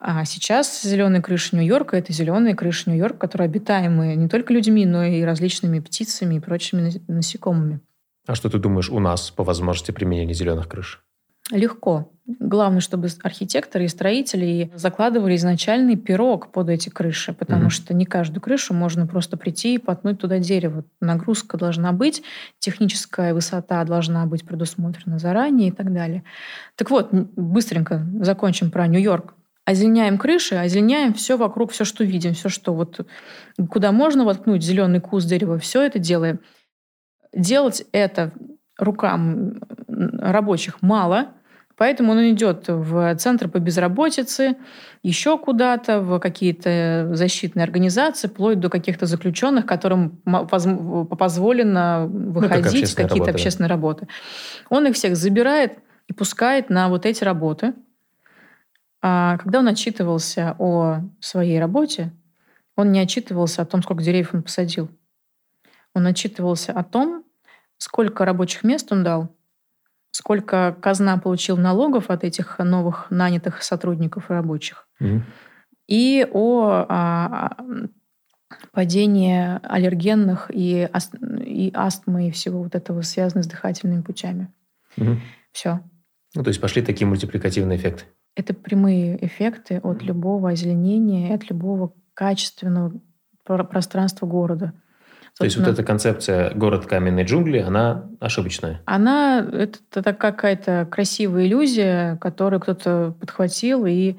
А сейчас зеленые крыши Нью-Йорка – это зеленые крыши Нью-Йорка, которые обитаемые не только людьми, но и различными птицами и прочими насекомыми. А что ты думаешь у нас по возможности применения зеленых крыш? Легко. Главное, чтобы архитекторы и строители закладывали изначальный пирог под эти крыши, потому mm-hmm. что не каждую крышу можно просто прийти и потнуть туда дерево. Нагрузка должна быть, техническая высота должна быть предусмотрена заранее и так далее. Так вот, быстренько закончим про Нью-Йорк. Озеленяем крыши, озеленяем все вокруг, все, что видим, все, что вот куда можно воткнуть зеленый куст дерева, все это делаем. Делать это рукам рабочих мало, Поэтому он идет в центр по безработице, еще куда-то, в какие-то защитные организации, вплоть до каких-то заключенных, которым позволено выходить ну, в какие-то общественные работы. Он их всех забирает и пускает на вот эти работы. А когда он отчитывался о своей работе, он не отчитывался о том, сколько деревьев он посадил. Он отчитывался о том, сколько рабочих мест он дал, сколько казна получил налогов от этих новых нанятых сотрудников и рабочих, mm и о, о падении аллергенных и, аст, и астмы и всего вот этого связанного с дыхательными путями. mm Все. Ну, то есть пошли такие мультипликативные эффекты. Это прямые эффекты от любого озеленения, от любого качественного пространства города. То есть вот эта концепция город каменной джунгли, она ошибочная? Она это, это какая-то красивая иллюзия, которую кто-то подхватил, и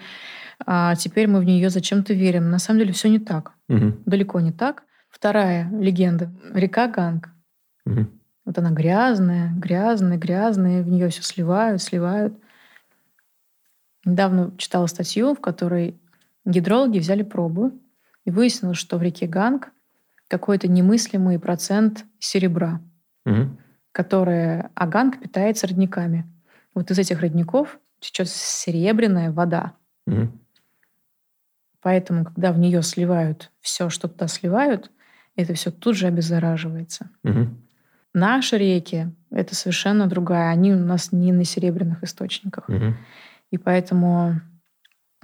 а, теперь мы в нее зачем-то верим. На самом деле все не так. Угу. Далеко не так. Вторая легенда. Река Ганг. Угу. Вот она грязная, грязная, грязная, в нее все сливают, сливают. Недавно читала статью, в которой гидрологи взяли пробу и выяснилось, что в реке Ганг какой-то немыслимый процент серебра, угу. которое А Ганг питается родниками. Вот из этих родников течет серебряная вода. Угу. Поэтому, когда в нее сливают все, что туда сливают, это все тут же обеззараживается. Угу. Наши реки — это совершенно другая. Они у нас не на серебряных источниках. Угу. И поэтому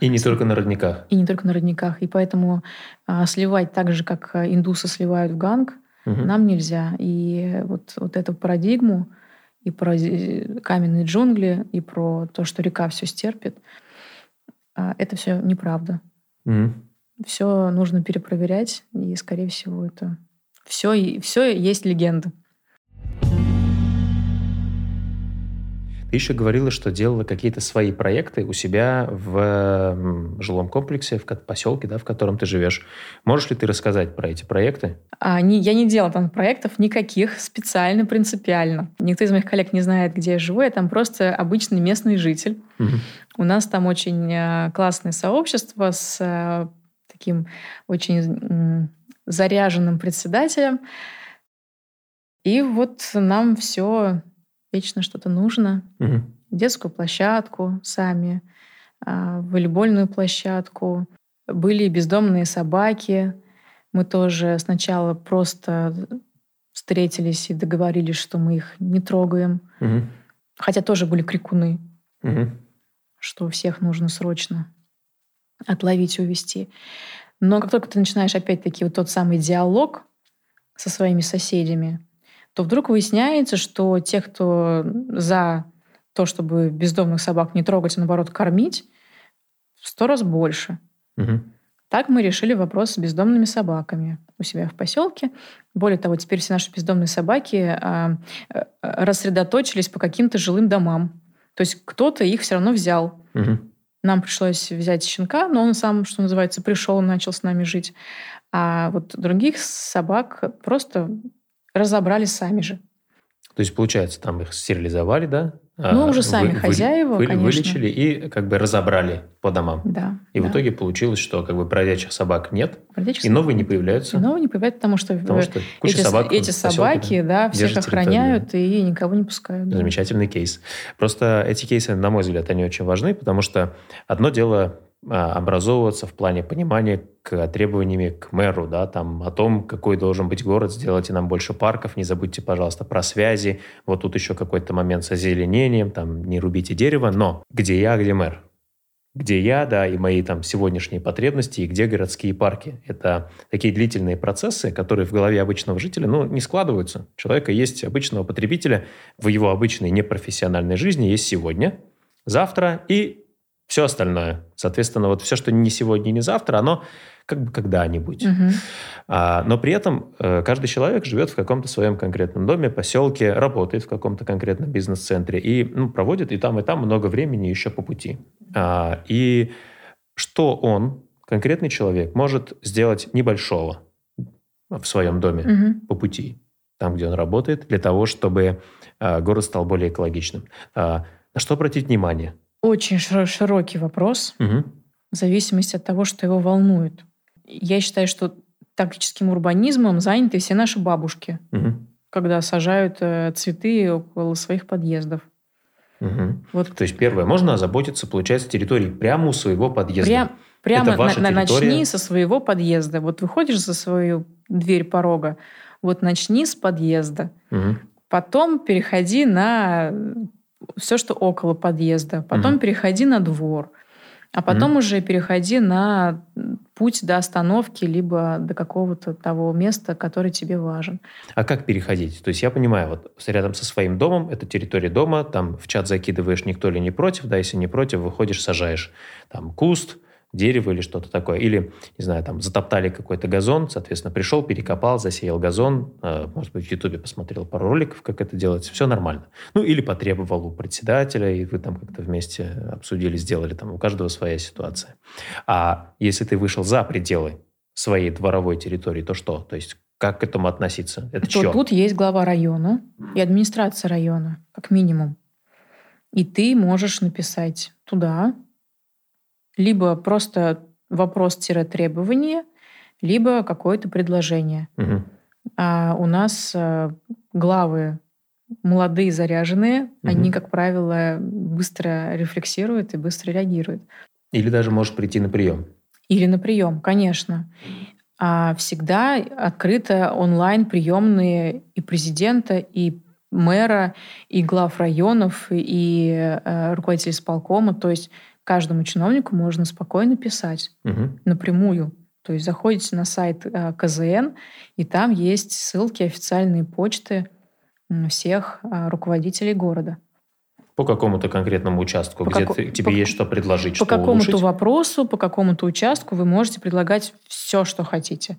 и не только на родниках. И не только на родниках. И поэтому а, сливать так же, как а, индусы сливают в ганг, угу. нам нельзя. И вот, вот эту парадигму и про каменные джунгли, и про то, что река все стерпит, а, это все неправда. Угу. Все нужно перепроверять, и, скорее всего, это все, все есть легенда. Ты еще говорила, что делала какие-то свои проекты у себя в жилом комплексе, в поселке, да, в котором ты живешь. Можешь ли ты рассказать про эти проекты? А, не, я не делала там проектов никаких специально, принципиально. Никто из моих коллег не знает, где я живу. Я там просто обычный местный житель. Угу. У нас там очень э, классное сообщество с э, таким очень заряженным председателем. И вот нам все вечно что-то нужно. Угу. Детскую площадку сами, а, волейбольную площадку. Были бездомные собаки. Мы тоже сначала просто встретились и договорились, что мы их не трогаем. Угу. Хотя тоже были крикуны, угу. что всех нужно срочно отловить и увезти. Но как только ты начинаешь опять-таки вот тот самый диалог со своими соседями, то вдруг выясняется, что те, кто за то, чтобы бездомных собак не трогать, а наоборот кормить, в сто раз больше. Угу. Так мы решили вопрос с бездомными собаками у себя в поселке. Более того, теперь все наши бездомные собаки а, а, рассредоточились по каким-то жилым домам. То есть кто-то их все равно взял. Угу. Нам пришлось взять щенка, но он сам, что называется, пришел, начал с нами жить. А вот других собак просто разобрали сами же. То есть, получается, там их стерилизовали, да? Ну, уже сами вы, хозяева, вы, конечно. Вылечили и как бы разобрали по домам. Да. И да. в итоге получилось, что как бы бродячих собак нет, бродячих и новые не появляются. И новые не появляются, потому что, потому что куча эти, собак эти собаки, да, всех охраняют территорию. и никого не пускают. Да. Замечательный кейс. Просто эти кейсы, на мой взгляд, они очень важны, потому что одно дело а, образовываться в плане понимания к требованиями к мэру, да, там о том, какой должен быть город, сделайте нам больше парков, не забудьте, пожалуйста, про связи, вот тут еще какой-то момент с озеленением, там не рубите дерево, но где я, где мэр? Где я, да, и мои там сегодняшние потребности, и где городские парки. Это такие длительные процессы, которые в голове обычного жителя, ну, не складываются. У человека есть обычного потребителя в его обычной непрофессиональной жизни есть сегодня, завтра и все остальное. Соответственно, вот все, что не сегодня, не завтра, оно как бы когда-нибудь. Угу. А, но при этом э, каждый человек живет в каком-то своем конкретном доме, поселке, работает в каком-то конкретном бизнес-центре и ну, проводит и там, и там много времени еще по пути. А, и что он, конкретный человек, может сделать небольшого в своем доме угу. по пути, там, где он работает, для того, чтобы а, город стал более экологичным. А, на что обратить внимание? Очень широкий вопрос, угу. в зависимости от того, что его волнует. Я считаю, что тактическим урбанизмом заняты все наши бабушки, угу. когда сажают э, цветы около своих подъездов. Угу. Вот. То есть первое, можно озаботиться, получается, территорией прямо у своего подъезда. Прям, прямо Это ваша на, территория? начни со своего подъезда. Вот выходишь за свою дверь порога, вот начни с подъезда. Угу. Потом переходи на все, что около подъезда. Потом Мгм. переходи на двор. А потом Мгм. уже переходи на путь до остановки, либо до какого-то того места, который тебе важен. А как переходить? То есть я понимаю, вот рядом со своим домом, это территория дома, там в чат закидываешь, никто ли не против, да, если не против, выходишь, сажаешь там куст, дерево или что-то такое. Или, не знаю, там затоптали какой-то газон, соответственно, пришел, перекопал, засеял газон, э, может быть, в Ютубе посмотрел пару роликов, как это делается, все нормально. Ну, или потребовал у председателя, и вы там как-то вместе обсудили, сделали, там у каждого своя ситуация. А если ты вышел за пределы своей дворовой территории, то что? То есть как к этому относиться? Это То чье? тут есть глава района и администрация района, как минимум. И ты можешь написать туда либо просто вопрос-требование, либо какое-то предложение. Мгм. А у нас э, главы молодые, заряженные, они, Мгм. как правило, быстро рефлексируют и быстро реагируют. Или даже можешь прийти на прием. Или на прием, конечно. А всегда открыто онлайн приемные и президента, и мэра, и глав районов, и э, руководителей исполкома. То есть каждому чиновнику можно спокойно писать Мгм. напрямую. То есть заходите на сайт э, КЗН, и там есть ссылки, официальные почты всех э, руководителей города. По какому-то конкретному участку, По где како- ты- тебе по- есть что предложить, По что какому-то улучшить. вопросу, по какому-то участку вы можете предлагать все, что хотите.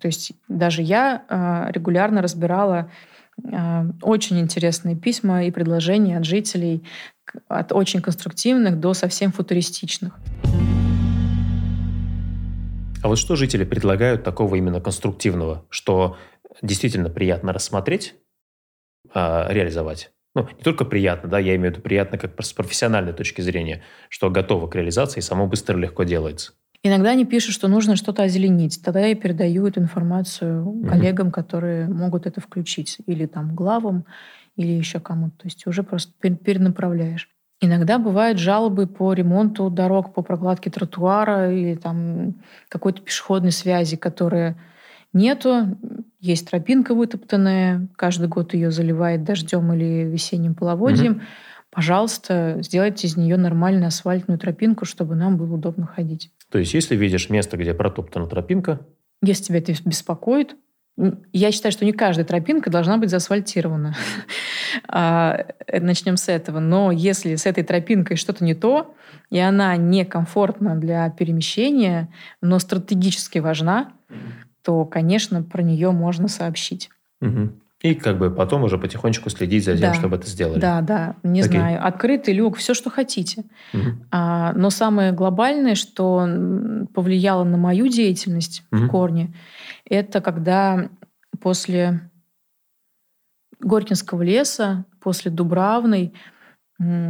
То есть даже я э, регулярно разбирала очень интересные письма и предложения от жителей, от очень конструктивных до совсем футуристичных. А вот что жители предлагают такого именно конструктивного, что действительно приятно рассмотреть, а, реализовать? Ну, не только приятно, да, я имею в виду приятно как с профессиональной точки зрения, что готово к реализации и само быстро и легко делается. Иногда они пишут, что нужно что-то озеленить. Тогда я передаю эту информацию коллегам, которые могут это включить. Или там главам, или еще кому-то. То есть уже просто пер- перенаправляешь. Иногда бывают жалобы по ремонту дорог, по прокладке тротуара или там какой-то пешеходной связи, которые нету. Есть тропинка вытоптанная, каждый год ее заливает дождем или весенним половодьем. Пожалуйста, сделайте из нее нормальную асфальтную тропинку, чтобы нам было удобно ходить. То есть, если видишь место, где протоптана тропинка... Если тебя это беспокоит, я считаю, что не каждая тропинка должна быть заасфальтирована. А, э, Начнем с этого. Но если с этой тропинкой что-то не то, и она некомфортна для перемещения, но стратегически важна, то, конечно, про нее можно сообщить. Угу. И как бы потом уже потихонечку следить за тем, да. чтобы это сделали. Да, да, не Окей. знаю. Открытый люк, все, что хотите. Угу. А, но самое глобальное, что повлияло на мою деятельность угу. в корне, это когда после Горькинского леса, после Дубравной,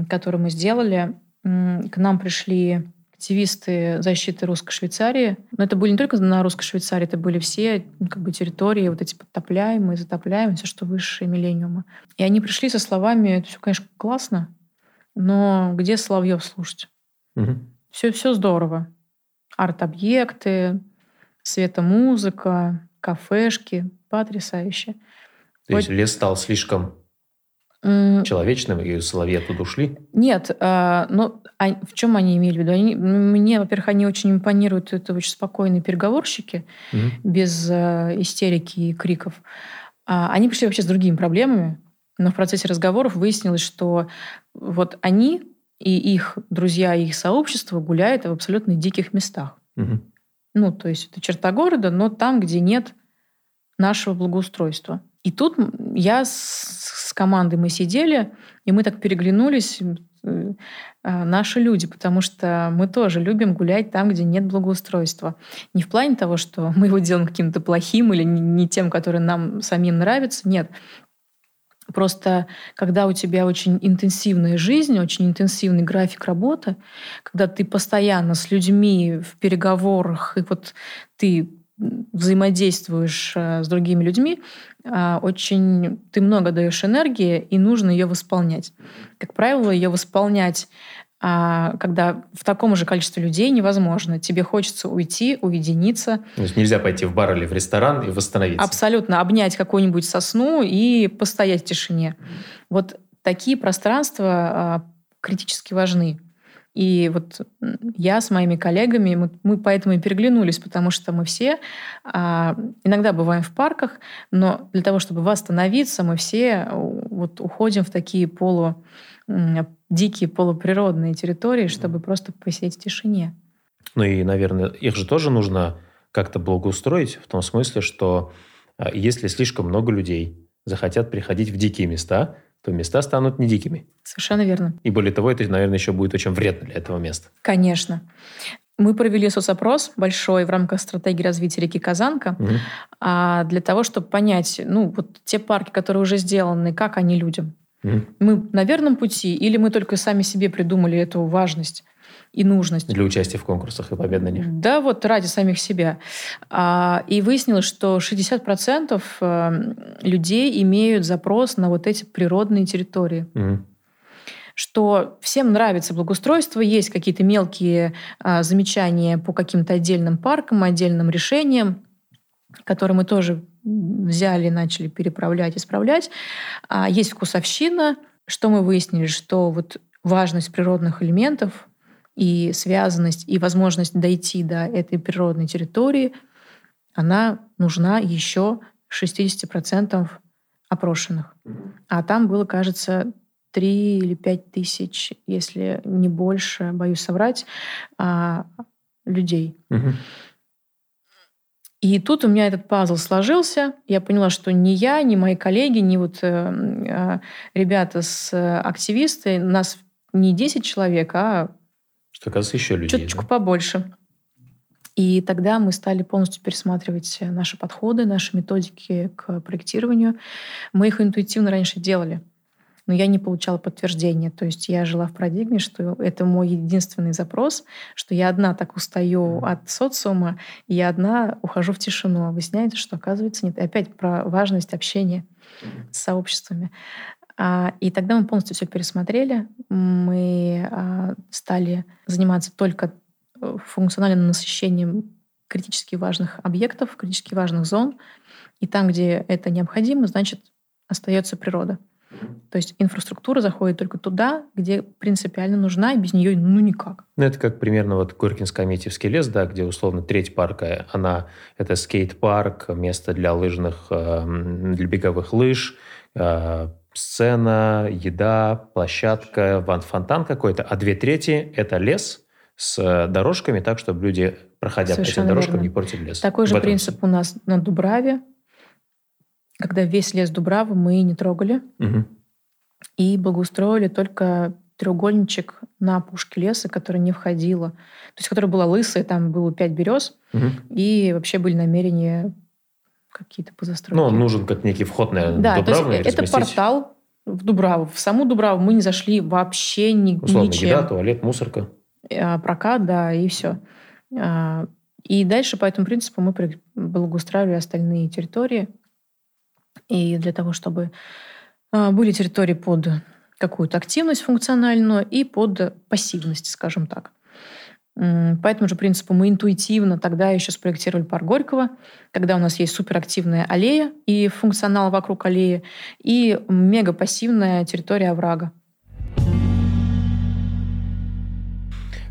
который мы сделали, к нам пришли активисты защиты русской Швейцарии. Но это были не только на русской Швейцарии, это были все ну, как бы, территории, вот эти подтопляемые, затопляемые, все, что выше миллениума. И они пришли со словами, это все, конечно, классно, но где Соловьев слушать? Угу. Все, все здорово. Арт-объекты, светомузыка, кафешки. Потрясающе. То есть лес стал слишком человечным, и соловьи оттуда ушли? Нет, э, ну, а в чем они имели в виду? Они, мне, во-первых, они очень импонируют, это очень спокойные переговорщики, угу. без э, истерики и криков. А, они пришли вообще с другими проблемами, но в процессе разговоров выяснилось, что вот они и их друзья, и их сообщество гуляют в абсолютно диких местах. Угу. Ну, то есть это черта города, но там, где нет нашего благоустройства. И тут я с, командой мы сидели, и мы так переглянулись, э, а, наши люди, потому что мы тоже любим гулять там, где нет благоустройства. Не в плане того, что мы его делаем каким-то плохим или не тем, который нам самим нравится, нет. Просто когда у тебя очень интенсивная жизнь, очень интенсивный график работы, когда ты постоянно с людьми в переговорах, и вот ты взаимодействуешь э, с другими людьми, э, очень ты много даешь энергии, и нужно ее восполнять. Как правило, ее восполнять а когда в таком же количестве людей невозможно. Тебе хочется уйти, уединиться. То есть нельзя пойти в бар или в ресторан и восстановиться. Абсолютно. Обнять какую-нибудь сосну и постоять в тишине. Вот такие пространства а, критически важны. И вот я с моими коллегами, мы, мы поэтому и переглянулись, потому что мы все а, иногда бываем в парках, но для того, чтобы восстановиться, мы все вот уходим в такие полу дикие полуприродные территории, чтобы просто посидеть в тишине. Ну и, наверное, их же тоже нужно как-то благоустроить, в том смысле, что а, если слишком много людей захотят приходить в дикие места, то места станут не дикими. Совершенно верно. И более того, это, наверное, еще будет очень вредно для этого места. Конечно. Мы провели соцопрос большой в рамках стратегии развития реки Казанка угу. а, для того, чтобы понять, ну, вот те парки, которые уже сделаны, как они людям. Угу. Мы на верном пути или мы только сами себе придумали эту важность? И нужность. Для участия в конкурсах и побед на них. Да, вот ради самих себя. А, и выяснилось, что 60% э, людей имеют запрос на вот эти природные территории. Угу что всем нравится благоустройство, есть какие-то мелкие а, замечания по каким-то отдельным паркам, отдельным решениям, которые мы тоже взяли, начали переправлять, исправлять. А есть вкусовщина. Что мы выяснили? Что вот важность природных элементов и связанность, и возможность дойти до этой природной территории, она нужна еще 60% опрошенных. А там было, кажется, 3 или 5 тысяч, если не больше, боюсь соврать, а, людей. Угу. И тут у меня этот пазл сложился. Я поняла, что ни я, ни мои коллеги, ни вот э, э, ребята с э, активисты, нас не 10 человек, а что, оказывается, еще людей. Чуточку да? побольше. И тогда мы стали полностью пересматривать наши подходы, наши методики к проектированию. Мы их интуитивно раньше делали, но я не получала подтверждения. То есть я жила в парадигме, что это мой единственный запрос, что я одна так устаю от социума, и я одна ухожу в тишину. А выясняется, что оказывается нет. И опять про важность общения с сообществами. А, и тогда мы полностью все пересмотрели. Мы а, стали заниматься только э, функциональным насыщением критически важных объектов, критически важных зон. И там, где это необходимо, значит, остается природа. То есть инфраструктура заходит только туда, где принципиально нужна, и без нее ну никак. Ну, это как примерно вот Горькинско-Аметьевский лес, да, где условно треть парка, она это скейт-парк, место для лыжных, эм, для беговых лыж, э, сцена, еда, площадка, фонтан какой-то, а две трети – это лес с дорожками, так, чтобы люди, проходя Совершенно по этим дорожкам, верно. не портили лес. Такой же принцип у нас на Дубраве, когда весь лес Дубравы мы не трогали угу. и благоустроили только треугольничек на опушке леса, которая не входила, то есть которая была лысая, там было пять берез, угу. и вообще были намерения какие-то по застройке. Ну, он нужен как некий вход, наверное, да, в Дубраву. Это портал в Дубраву. В саму Дубраву мы не зашли вообще ни, Условно, ничем. еда, туалет, мусорка. А, прокат, да, и все. А, и дальше по этому принципу мы благоустраивали остальные территории. И для того, чтобы а, были территории под какую-то активность функциональную и под пассивность, скажем так. По этому же принципу мы интуитивно тогда еще спроектировали парк Горького, когда у нас есть суперактивная аллея и функционал вокруг аллеи, и мегапассивная территория оврага.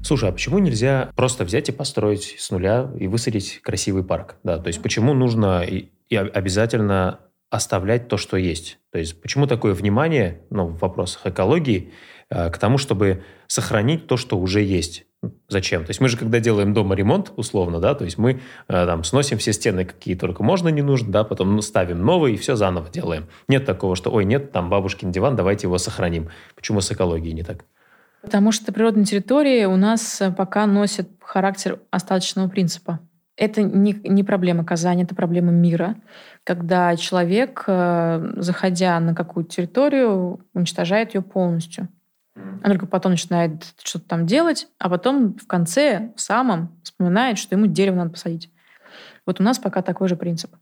Слушай, а почему нельзя просто взять и построить с нуля и высадить красивый парк? Да, то есть почему нужно и, и обязательно оставлять то, что есть? То есть почему такое внимание ну, в вопросах экологии к тому, чтобы сохранить то, что уже есть? Зачем? То есть мы же, когда делаем дома ремонт, условно, да, то есть мы э, там сносим все стены, какие только можно, не нужно, да, потом ставим новые и все заново делаем. Нет такого, что, ой, нет, там бабушкин диван, давайте его сохраним. Почему с экологией не так? Потому что природные территории у нас э, пока носят характер остаточного принципа. Это не, не проблема Казани, это проблема мира, когда человек, э, заходя на какую-то территорию, уничтожает ее полностью. Он только потом начинает что-то там делать, а потом в конце, в самом, вспоминает, что ему дерево надо посадить. Вот у нас пока такой же принцип.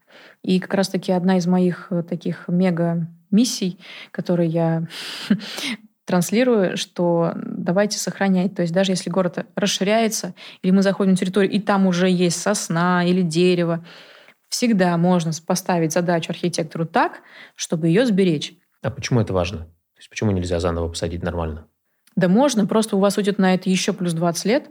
И как раз-таки одна из моих э, таких мега-миссий, которые я транслирую, что давайте сохранять. То есть даже если город расширяется, или мы заходим на территорию, и там уже есть сосна или дерево, всегда можно поставить задачу архитектору так, чтобы ее сберечь. А почему это важно? То есть почему нельзя заново посадить нормально? Да можно, просто у вас уйдет на это еще плюс 20 лет.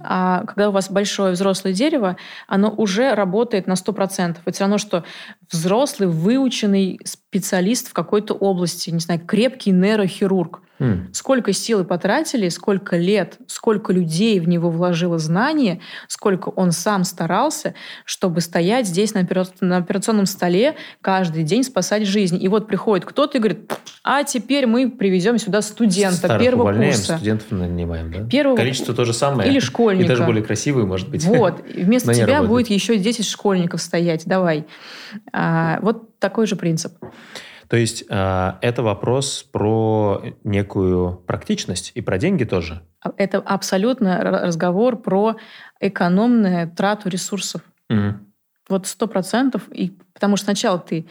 А когда у вас большое взрослое дерево, оно уже работает на 100%. Это все равно, что взрослый, выученный специалист в какой-то области, не знаю, крепкий нейрохирург. Mm. Сколько силы потратили, сколько лет, сколько людей в него вложило знания, сколько он сам старался, чтобы стоять здесь на, операционном столе каждый день спасать жизнь. И вот приходит кто-то и говорит, а теперь мы привезем сюда студента Старых первого увольняем, курса. студентов нанимаем, да? Первого... Количество то же самое. Или школьника. И даже более красивые, может быть. Вот. Вместо тебя будет еще 10 школьников стоять. Давай. А, вот такой же принцип. То есть э, это вопрос про некую практичность и про деньги тоже. А, это абсолютно разговор про экономную трату ресурсов. Угу. Вот сто процентов. И потому что сначала ты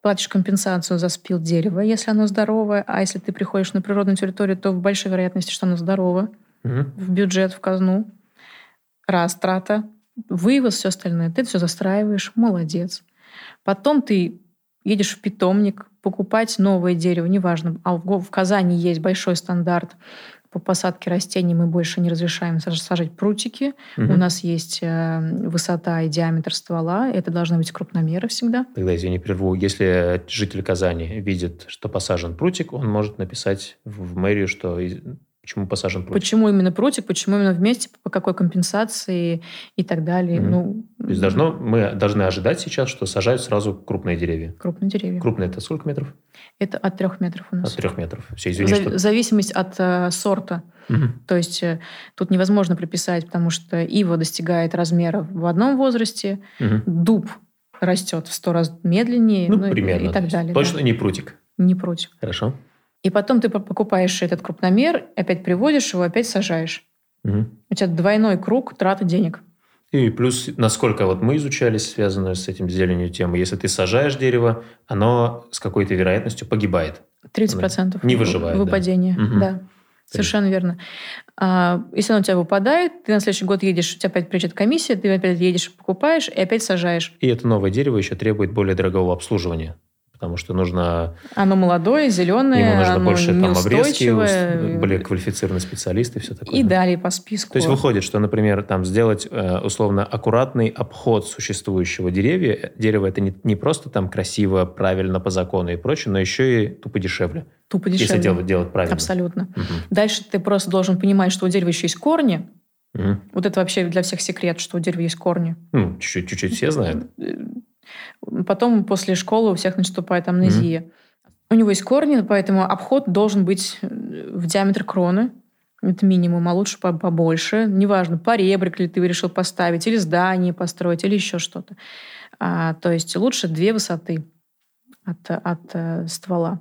платишь компенсацию за спил дерева, если оно здоровое, а если ты приходишь на природную территорию, то в большой вероятности, что оно здорово, угу. в бюджет, в казну. Раз трата, вывоз, все остальное. Ты это все застраиваешь, молодец. Потом ты едешь в питомник, покупать новое дерево, неважно. А в, Казани есть большой стандарт по посадке растений мы больше не разрешаем сажать прутики. Угу. У нас есть э, высота и диаметр ствола. Это должны быть крупномеры всегда. Тогда, извини, прерву. Если житель Казани видит, что посажен прутик, он может написать в мэрию, что Почему посажен прутик? Почему именно прутик, почему именно вместе, по какой компенсации и так далее. Mm-hmm. Ну, То есть должно, мы должны ожидать сейчас, что сажают сразу крупные деревья. Крупные деревья. Крупные это сколько метров? Это от трех метров у нас. От трех метров. Все, извини, Зав- что... Зависимость от э, сорта. Угу. То есть э, тут невозможно приписать, потому что ива достигает размера в одном возрасте, угу. дуб растет в сто раз медленнее, ну, ну примерно, и, и так далее. Точно да. не прутик. Не прутик. Хорошо. И потом ты покупаешь этот крупномер, опять приводишь его, опять сажаешь. Угу. У тебя двойной круг траты денег. И плюс, насколько вот мы изучали связанную с этим зеленью тему, если ты сажаешь дерево, оно с какой-то вероятностью погибает. 30% не выживает. Выпадение, да. Угу. да. Совершенно верно. А, если оно у тебя выпадает, ты на следующий год едешь, у тебя опять приезжает комиссия, ты опять едешь, покупаешь и опять сажаешь. И это новое дерево еще требует более дорогого обслуживания потому что нужно... Оно молодое, зеленое, Ему нужно оно больше там обрезки, более квалифицированные специалисты и все такое. И далее по списку. То есть выходит, что, например, там сделать э, условно аккуратный обход существующего деревья. Дерево это не, не просто там красиво, правильно по закону и прочее, но еще и тупо дешевле. Тупо дешевле. Если делать, делать правильно. Абсолютно. Дальше ты просто должен понимать, что у дерева еще есть корни. Вот это вообще для всех секрет, что у дерева есть корни. Ну, чуть-чуть, чуть-чуть все знают. Потом после школы у всех наступает амнезия. У него есть корни, поэтому обход должен быть э, в диаметр кроны. Это минимум, а лучше по- побольше. Неважно, поребрик ли ты решил поставить, или здание построить, или еще что-то. А, то есть лучше две высоты от, от э, ствола.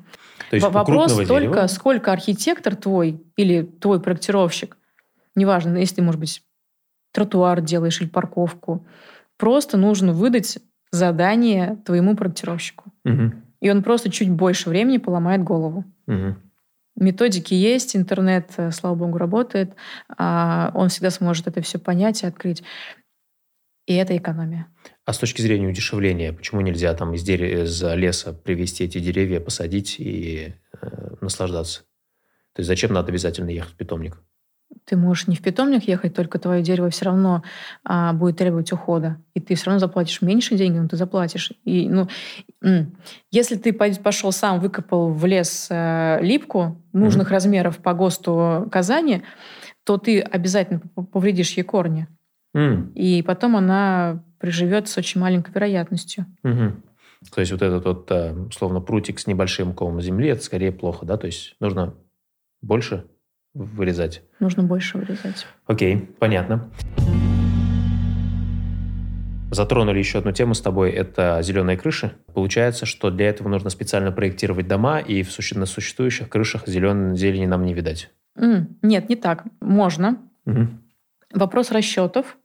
То есть Вопрос только, дерева- сколько архитектор твой или твой проектировщик, неважно, если ты, может быть, тротуар делаешь или парковку, просто нужно выдать задание твоему проектировщику. Мгм. И он просто чуть больше времени поломает голову. Мгм. Методики есть, интернет, э, слава богу, работает. а Он всегда сможет это все понять и открыть. И это экономия. А с точки зрения удешевления, почему нельзя там из, дере- из леса привезти эти деревья, посадить и э, наслаждаться? То есть зачем надо обязательно ехать в питомник? Ты можешь не в питомник ехать, только твое дерево все равно а, будет требовать ухода. И ты все равно заплатишь меньше денег, но ты заплатишь. И, ну, если ты пошел сам, выкопал в лес э, липку нужных размеров по ГОСТу Казани, то ты обязательно повредишь ей корни. М, И потом она приживет с очень маленькой вероятностью. мгм. То есть вот этот вот, э, условно, прутик с небольшим комом земли, это скорее плохо, да? То есть нужно больше вырезать. Нужно больше вырезать. Окей, понятно. Затронули еще одну тему с тобой, это зеленые крыши. Получается, что для этого нужно специально проектировать дома, и в суще- на существующих крышах зеленой зелени нам не видать. М, Нет, не так. Можно. Мгм. Вопрос расчетов.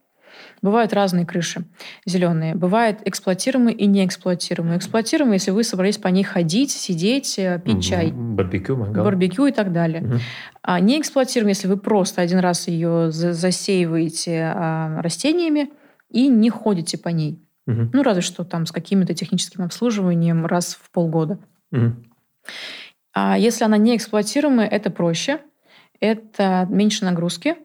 Бывают разные крыши зеленые. Бывают эксплуатируемые и неэксплуатируемые. Эксплуатируемые, если вы собрались по ней ходить, сидеть, э, пить чай, М, Барбекю, мангал. барбекю и так далее. Мгм. А неэксплуатируемые, если вы просто один раз ее за- засеиваете а, растениями и не ходите по ней. Мгм. Ну, разве что там с каким-то техническим обслуживанием раз в полгода. Мгм. А если она не эксплуатируемая, это проще, это меньше нагрузки.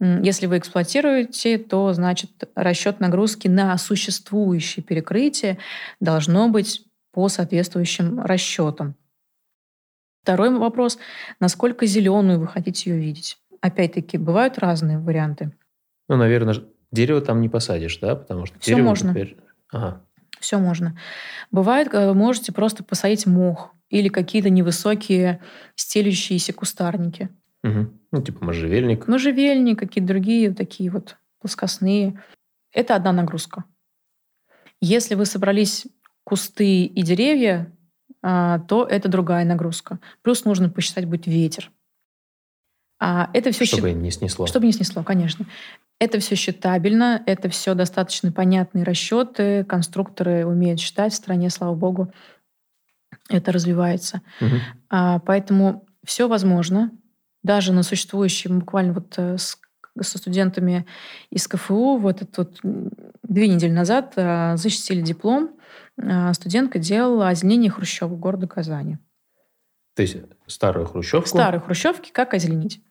Если вы эксплуатируете, то значит расчет нагрузки на существующее перекрытие должно быть по соответствующим расчетам. Второй вопрос, насколько зеленую вы хотите ее видеть. Опять-таки, бывают разные варианты. Ну, наверное, дерево там не посадишь, да? Потому что дерево можно. теперь- Ага. Все можно. Бывает, когда вы можете просто посадить мох или какие-то невысокие стелющиеся кустарники. Мгм. Ну, типа можжевельник. Можжевельник, какие-то другие такие вот плоскостные. Это одна нагрузка. Если вы собрались кусты и деревья, а, то это другая нагрузка. Плюс нужно посчитать будет ветер. А это все Чтобы не снесло. чтобы не снесло, конечно. Это все считабельно, это все достаточно понятные расчеты, конструкторы умеют считать в стране, слава богу, это развивается. Мгм. А, поэтому все возможно. Даже на существующем, буквально вот э, с- со студентами из КФУ вот этот вот две недели назад а, защитили диплом. А, студентка делала озеленение хрущевок города Казани. То есть старую хрущевку, Старые хрущевки, как озеленить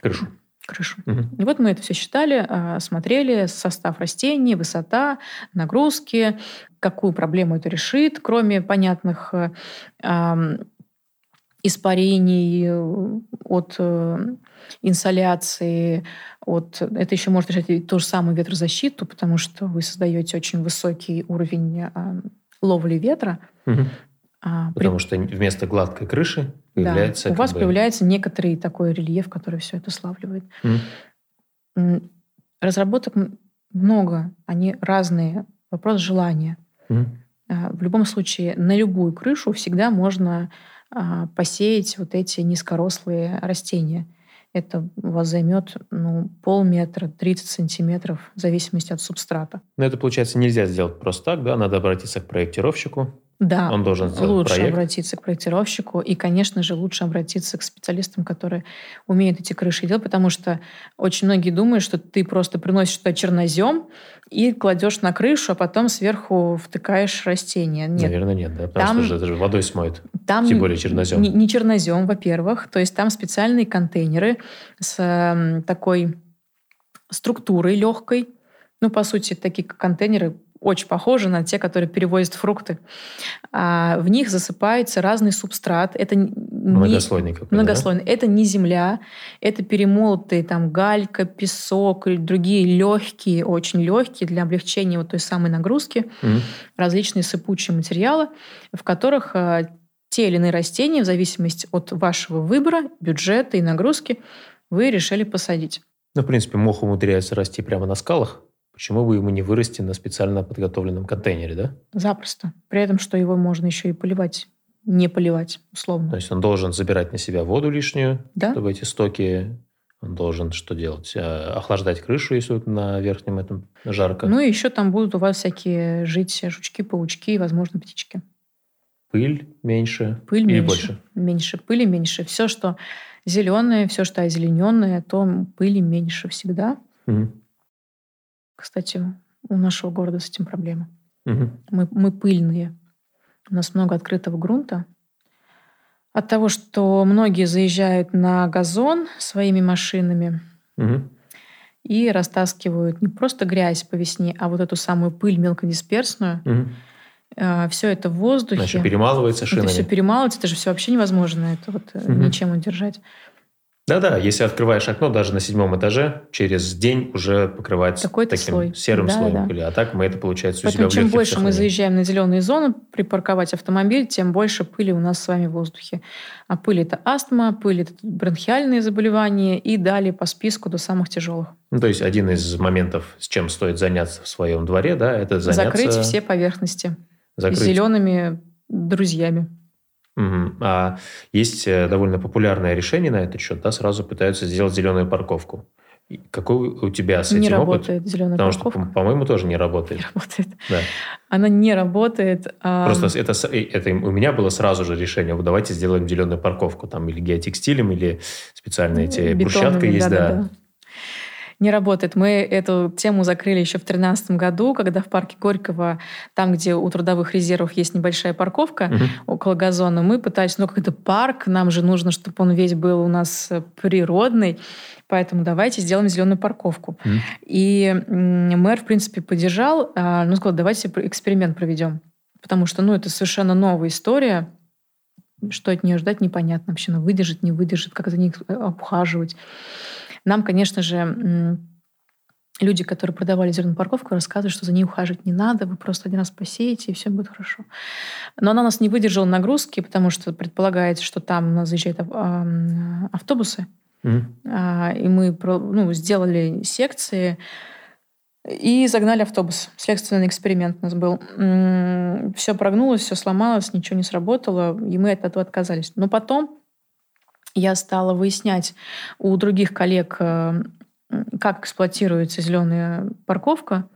крышу. крышу. Мгм. И вот мы это все считали, смотрели состав растений, высота, нагрузки, какую проблему это решит, кроме понятных э, испарений э, от э, инсоляции, от... Это еще может решать ту же самую ветрозащиту, потому что вы создаете очень высокий уровень а, ловли ветра. Мгм. А, при- Потому что вместо гладкой крыши да, появляется... у как вас бы- появляется некоторый такой рельеф, который все это славливает. М, Разработок много, они разные. Вопрос желания. А, В любом случае, на любую крышу всегда можно посеять вот эти низкорослые растения. Это у вас займет ну, полметра, 30 сантиметров, в зависимости от субстрата. Но это, получается, нельзя сделать просто так, да? Надо обратиться к проектировщику. Да, Он должен сделать лучше проект. обратиться к проектировщику и, конечно же, лучше обратиться к специалистам, которые умеют эти крыши делать, потому что очень многие думают, что ты просто приносишь туда чернозем и кладешь на крышу, а потом сверху втыкаешь растения. Нет, Наверное, нет, да, потому Там- что это же водой смоет. там Тем более чернозем. Не, не чернозем, во-первых. То есть там специальные контейнеры с эм, такой структурой легкой. Ну, по сути, такие контейнеры очень похожи на те, которые перевозят фрукты. А в них засыпается разный субстрат. Это не- Многослойный какой-то, да? Многослойный. Это не земля, это перемолотые там галька, песок и другие легкие, очень легкие для облегчения вот той самой нагрузки Мгм. различные сыпучие материалы, в которых э, те или иные растения, в зависимости от вашего выбора, бюджета и нагрузки, вы решили посадить. Ну, в принципе, мох умудряется расти прямо на скалах. Почему бы ему не вырасти на специально подготовленном контейнере, да? Запросто. При этом, что его можно еще и поливать. Не поливать, условно. То есть он должен забирать на себя воду лишнюю, Да? чтобы эти стоки... Он должен что делать? Э, Охлаждать крышу, если вот на верхнем этом жарко. Ну и еще там будут у вас всякие жить жучки, паучки и, возможно, птички. Пыль меньше Пыль или меньше. больше? Меньше. Пыли меньше. Все, что зеленое, все, что озелененное, то пыли меньше всегда. Мгм. Кстати, у нашего города с этим проблема. Мгм. Мы, мы пыльные. У нас много открытого грунта. От того, что многие заезжают на газон своими машинами Мгм. и растаскивают не просто грязь по весне, а вот эту самую пыль мелкодисперсную. Мгм. все это в воздухе. Значит, перемалывается это все шинами. перемалывается, это же все вообще невозможно это вот э, Мгм. ничем удержать. Да-да, если открываешь окно даже на седьмом этаже, через день уже покрывается таким слой. серым Да, слоем да. пыли. А так мы это, получается, у Поэтому себя в чем легких больше мы заезжаем на зеленые зоны, припарковать автомобиль, тем больше пыли у нас с вами в воздухе. А пыль это астма, пыль это бронхиальные заболевания и далее по списку до самых тяжелых. Ну, то есть один из моментов, с чем стоит заняться в своем дворе, да, это заняться... Закрыть все поверхности закрыть. зелеными друзьями. Мгм. А есть э, довольно популярное решение на этот счет, да, сразу пытаются сделать зеленую парковку. Какой у тебя с не этим опыт? работает зеленая Потому что, парковка. по- по-моему, тоже не работает. Не работает. Да. Она не работает. а, Просто это, э, это у меня было сразу же решение, вот давайте сделаем зеленую парковку, там или геотекстилем, или специальные эти брусчатка есть, да. да-да-да. Не работает. Мы эту тему закрыли еще в 2013 году, когда в парке Горького, там, где у трудовых резервов есть небольшая парковка Мгм. около газона, мы пытались, ну, какой-то парк, нам же нужно, чтобы он весь был у нас э, природный, поэтому давайте сделаем зеленую парковку. Мгм. И мэр, в принципе, поддержал, а, ну, сказал, давайте эксперимент проведем. Потому что, ну, это совершенно новая история. Что от нее ждать, непонятно вообще. Она выдержит, не выдержит, как за э, обхаживать. Нам, конечно же, люди, которые продавали зеленую парковку, рассказывают, что за ней ухаживать не надо, вы просто один раз посеете, и все будет хорошо. Но она нас не выдержала нагрузки, потому что предполагается, что там у нас заезжают автобусы, а, и мы ну, сделали секции и загнали автобус. Следственный эксперимент у нас был. Все прогнулось, все сломалось, ничего не сработало, и мы от этого отказались. Но потом я стала выяснять у других коллег, э, как эксплуатируется зеленая парковка.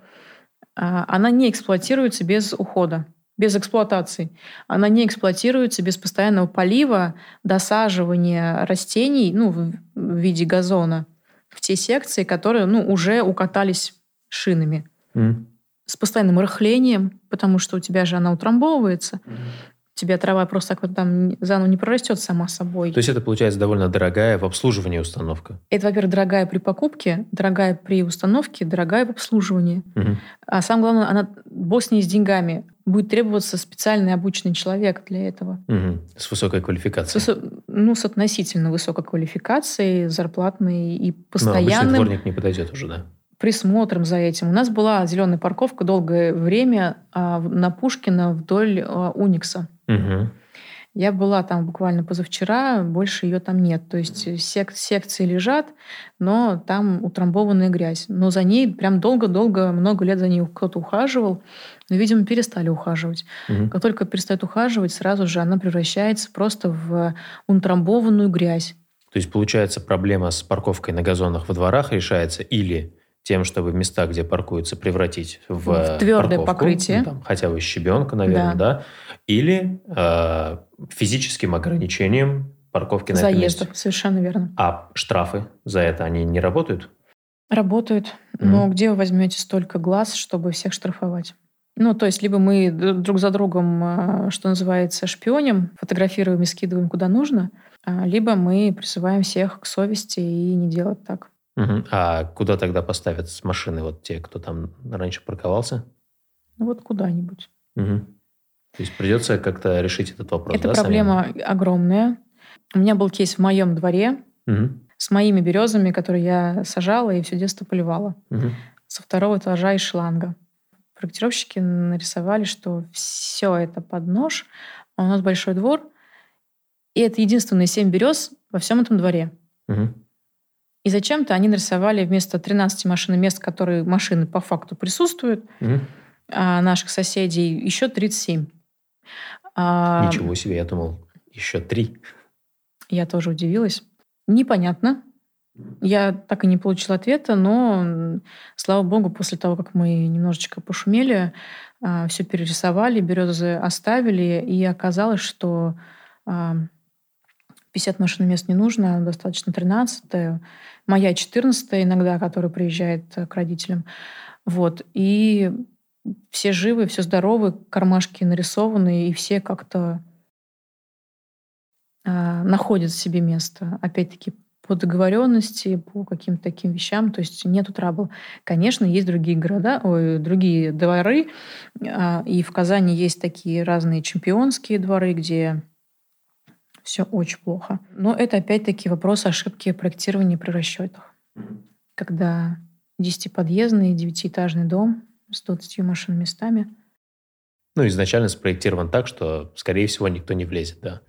А, Она не эксплуатируется без ухода, без эксплуатации. Она не эксплуатируется без постоянного полива, досаживания растений ну, в виде газона в те секции, которые ну, уже укатались шинами. Мгм. С постоянным рыхлением, потому что у тебя же она утрамбовывается. У тебя трава просто так вот там заново не прорастет сама собой. То есть это, получается, довольно дорогая в обслуживании установка. Это, во-первых, дорогая при покупке, дорогая при установке, дорогая в обслуживании. Мгм. А самое главное, она, бог с ней с деньгами. Будет требоваться специальный обученный человек для этого. Мгм. С высокой С, квалификацией. высо- ну, с относительно высокой квалификацией, зарплатной и Но обычный постоянным дворник не подойдет уже, да. присмотром за этим. У нас была зеленая парковка долгое время а, на Пушкина вдоль а, Уникса. Мгм. Я была там буквально позавчера, больше ее там нет. То есть сек- секции лежат, но там утрамбованная грязь. Но за ней прям долго-долго, много лет за ней кто-то ухаживал. Но, видимо, перестали ухаживать. Мгм. Как только перестают ухаживать, сразу же она превращается просто в утрамбованную грязь. То есть, получается, проблема с парковкой на газонах во дворах решается или тем, чтобы места, где паркуются, превратить в, в твердое парковку, покрытие. Ну, там, хотя бы щебенка, наверное, да. да? Или э, физическим ограничением парковки на Заездов, совершенно верно. А штрафы за это, они не работают? Работают. Mm-hmm. Но где вы возьмете столько глаз, чтобы всех штрафовать? Ну, то есть, либо мы друг за другом, э, что называется, шпионим, фотографируем и скидываем куда нужно, а, либо мы призываем всех к совести и не делать так. Угу. А куда тогда поставят с машины вот те, кто там раньше парковался? Ну, вот куда-нибудь. Угу. То есть придется как-то решить этот вопрос. Это да, проблема самим? огромная. У меня был кейс в моем дворе угу. с моими березами, которые я сажала и все детство поливала. Угу. Со второго этажа из шланга. Проектировщики нарисовали, что все это под нож, а у нас большой двор, и это единственные семь берез во всем этом дворе. Угу. И зачем-то они нарисовали вместо 13 машин мест, которые машины по факту присутствуют, угу. а наших соседей, еще 37. А, Ничего себе, я думал, еще три. Я тоже удивилась. Непонятно. Я так и не получила ответа, но, слава богу, после того, как мы немножечко пошумели, а, все перерисовали, березы оставили, и оказалось, что 50 а, машин мест не нужно, достаточно 13 моя 14 иногда, которая приезжает к родителям. Вот. И все живы, все здоровы, кармашки нарисованы, и все как-то э, находят себе место. Опять-таки, по договоренности, по каким-то таким вещам, то есть нету трабла. Конечно, есть другие города, ой, другие дворы, э, и в Казани есть такие разные чемпионские дворы, где все очень плохо. Но это опять-таки вопрос ошибки проектирования при расчетах. Когда 10-подъездный, 9-этажный дом с 20 машин местами. Ну, изначально спроектирован так, что, скорее всего, никто не влезет, да.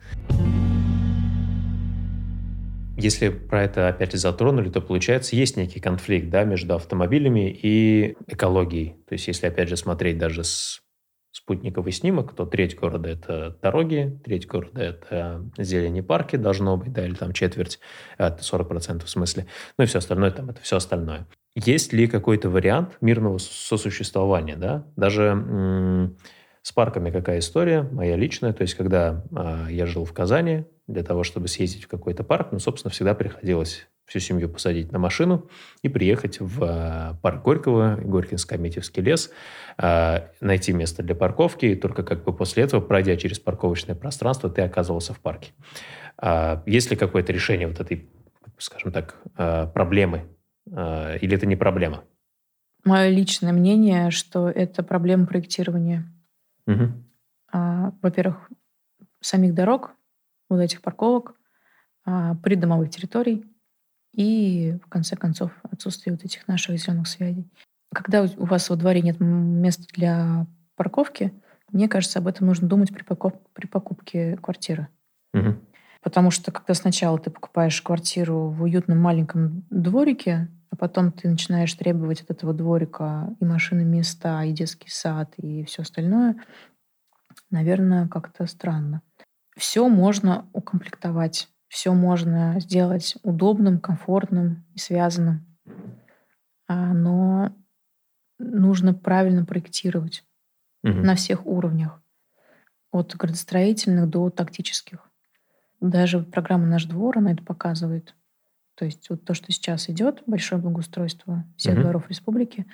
Если про это опять затронули, то получается есть некий конфликт да, между автомобилями и экологией. То есть если опять же смотреть даже с спутниковый снимок, то треть города – это дороги, треть города – это зелени парки должно быть, да, или там четверть, это 40% в смысле, ну и все остальное там – это все остальное. Есть ли какой-то вариант мирного сосуществования, да? Даже м- с парками какая история, моя личная, то есть когда а, я жил в Казани, для того, чтобы съездить в какой-то парк, ну, собственно, всегда приходилось всю семью посадить на машину и приехать в э, парк Горького, Горькинско-Метьевский лес, э, найти место для парковки, и только как бы после этого, пройдя через парковочное пространство, ты оказывался в парке. А есть ли какое-то решение вот этой, скажем так, э, проблемы, или это не проблема? Мое личное мнение, что это проблема проектирования. Угу. Во-первых, самих дорог, вот этих парковок, а, придомовых территорий – и, в конце концов, отсутствие вот этих наших зеленых связей. Когда у вас во дворе нет места для парковки, мне кажется, об этом нужно думать при, покуп- при покупке квартиры. Угу. Потому что когда сначала ты покупаешь квартиру в уютном маленьком дворике, а потом ты начинаешь требовать от этого дворика и машины места, и детский сад, и все остальное, наверное, как-то странно. Все можно укомплектовать все можно сделать удобным, комфортным и связанным. А, но нужно правильно проектировать угу. на всех уровнях. От градостроительных до тактических. Даже программа «Наш двор», она это показывает. То есть вот то, что сейчас идет, большое благоустройство всех угу. дворов республики,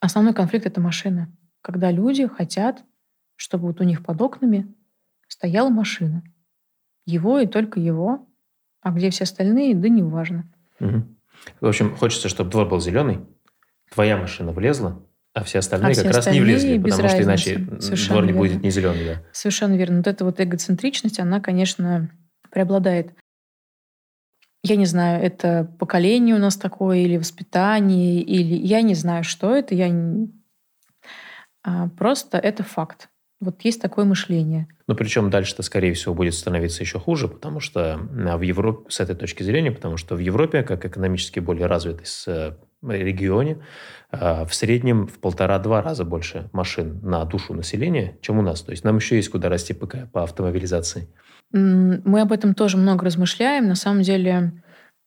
основной конфликт — это машины. Когда люди хотят, чтобы вот у них под окнами стояла машина. Его и только его. А где все остальные, да неважно. Угу. В общем, хочется, чтобы двор был зеленый, твоя машина влезла, а все остальные а как раз не влезли, потому что иначе Совершенно двор не верно. будет не зеленый. Да. Совершенно верно. Вот эта вот эгоцентричность, она, конечно, преобладает. Я не знаю, это поколение у нас такое, или воспитание, или я не знаю, что это. Я не... а, просто это факт. Вот есть такое мышление. Но причем дальше-то, скорее всего, будет становиться еще хуже, потому что а, в Европе, с этой точки зрения, потому что в Европе, как экономически более развитый э, регионе, а, в среднем в полтора-два раза больше машин на душу населения, чем у нас. То есть нам еще есть куда расти по, по автомобилизации. Мы об этом тоже много размышляем. На самом деле,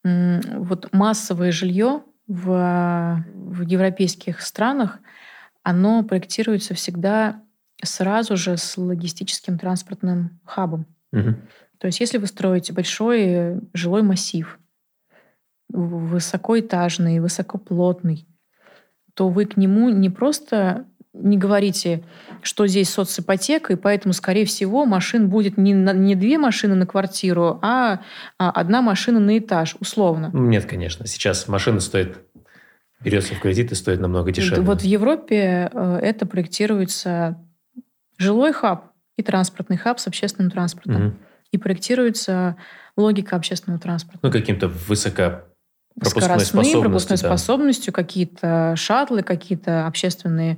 вот массовое жилье в, в европейских странах, оно проектируется всегда сразу же с логистическим транспортным хабом. Угу. То есть если вы строите большой жилой массив, высокоэтажный, высокоплотный, то вы к нему не просто не говорите, что здесь соципотека, и поэтому, скорее всего, машин будет не, на, не две машины на квартиру, а, а одна машина на этаж, условно. Ну, нет, конечно. Сейчас машина стоит, берется в кредит и стоит намного дешевле. Вот в Европе э, это проектируется жилой хаб и транспортный хаб с общественным транспортом. Угу. И проектируется логика общественного транспорта. Ну, каким-то высоко пропускной скоростные, пропускной да. способностью, какие-то шаттлы, какие-то общественные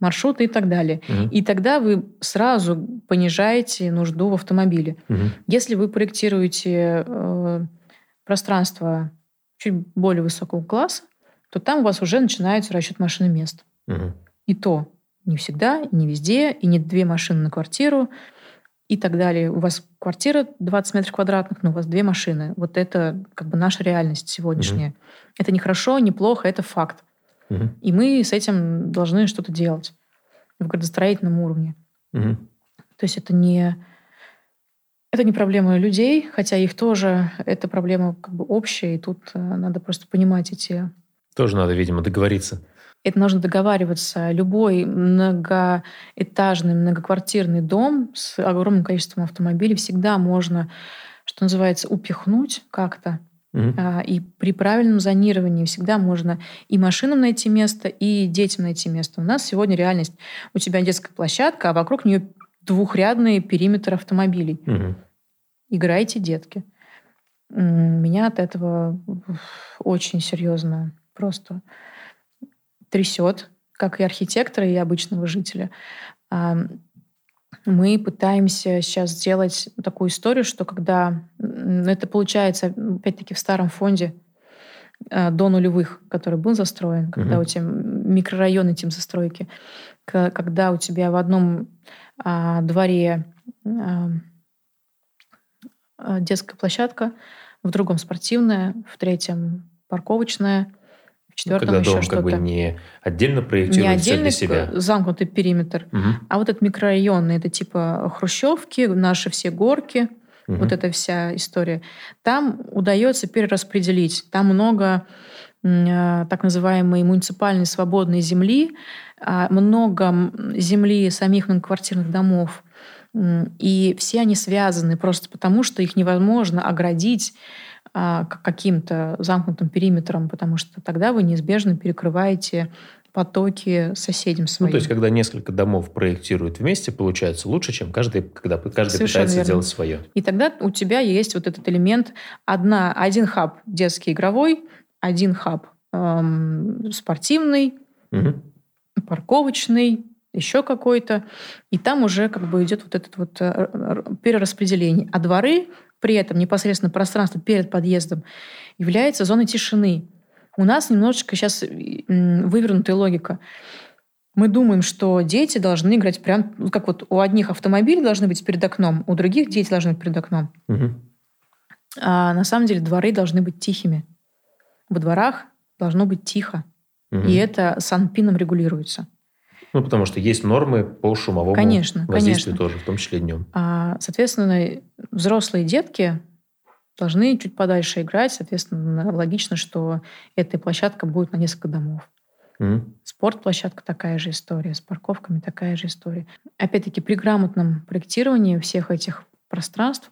маршруты и так далее. Угу. И тогда вы сразу понижаете нужду в автомобиле. Угу. Если вы проектируете э, пространство чуть более высокого класса, то там у вас уже начинается расчет машины мест. Угу. И то не всегда, не везде, и не две машины на квартиру, и так далее. У вас квартира 20 метров квадратных, но у вас две машины. Вот это как бы наша реальность сегодняшняя. Угу. Это не хорошо, не плохо, это факт. Угу. И мы с этим должны что-то делать в градостроительном уровне. Угу. То есть это не это не проблема людей, хотя их тоже это проблема как бы общая, и тут э, надо просто понимать эти. Тоже надо, видимо, договориться. Это нужно договариваться. Любой многоэтажный, многоквартирный дом с огромным количеством автомобилей всегда можно, что называется, упихнуть как-то. Угу. И при правильном зонировании всегда можно и машинам найти место, и детям найти место. У нас сегодня реальность. У тебя детская площадка, а вокруг нее двухрядный периметр автомобилей. Угу. Играйте, детки. Меня от этого очень серьезно просто трясет, как и архитектора, и обычного жителя. Мы пытаемся сейчас сделать такую историю, что когда это получается, опять-таки, в старом фонде а, до нулевых, который был застроен, когда угу. у тебя микрорайоны тем застройки, когда у тебя в одном а, дворе а, детская площадка, в другом спортивная, в третьем парковочная, четвертом Когда еще дом что-то. как бы не отдельно проектируется не отдельный для себя. замкнутый периметр, угу. а вот этот микрорайонный, это типа хрущевки, наши все горки, угу. вот эта вся история. Там удается перераспределить. Там много э, так называемой муниципальной свободной земли, э, много земли самих многоквартирных домов, и все они связаны просто потому, что их невозможно оградить а, каким-то замкнутым периметром, потому что тогда вы неизбежно перекрываете потоки соседям своим. Ну, то есть, когда несколько домов проектируют вместе, получается лучше, чем каждый, когда каждый Совершенно пытается верно. сделать свое. И тогда у тебя есть вот этот элемент одна, один хаб детский игровой, один хаб эм, спортивный, угу. парковочный, еще какой-то. И там уже как бы идет вот это вот э, перераспределение. А дворы при этом непосредственно пространство перед подъездом является зоной тишины. У нас немножечко сейчас вывернутая логика. Мы думаем, что дети должны играть прям, ну, как вот у одних автомобили должны быть перед окном, у других дети должны быть перед окном. Угу. А на самом деле дворы должны быть тихими. Во дворах должно быть тихо. Угу. И это санпином регулируется. Ну, потому что есть нормы по шумовому конечно, воздействию конечно. тоже, в том числе днем. А, соответственно, взрослые детки должны чуть подальше играть. Соответственно, логично, что эта площадка будет на несколько домов. Mm. Спортплощадка такая же история, с парковками такая же история. Опять-таки, при грамотном проектировании всех этих пространств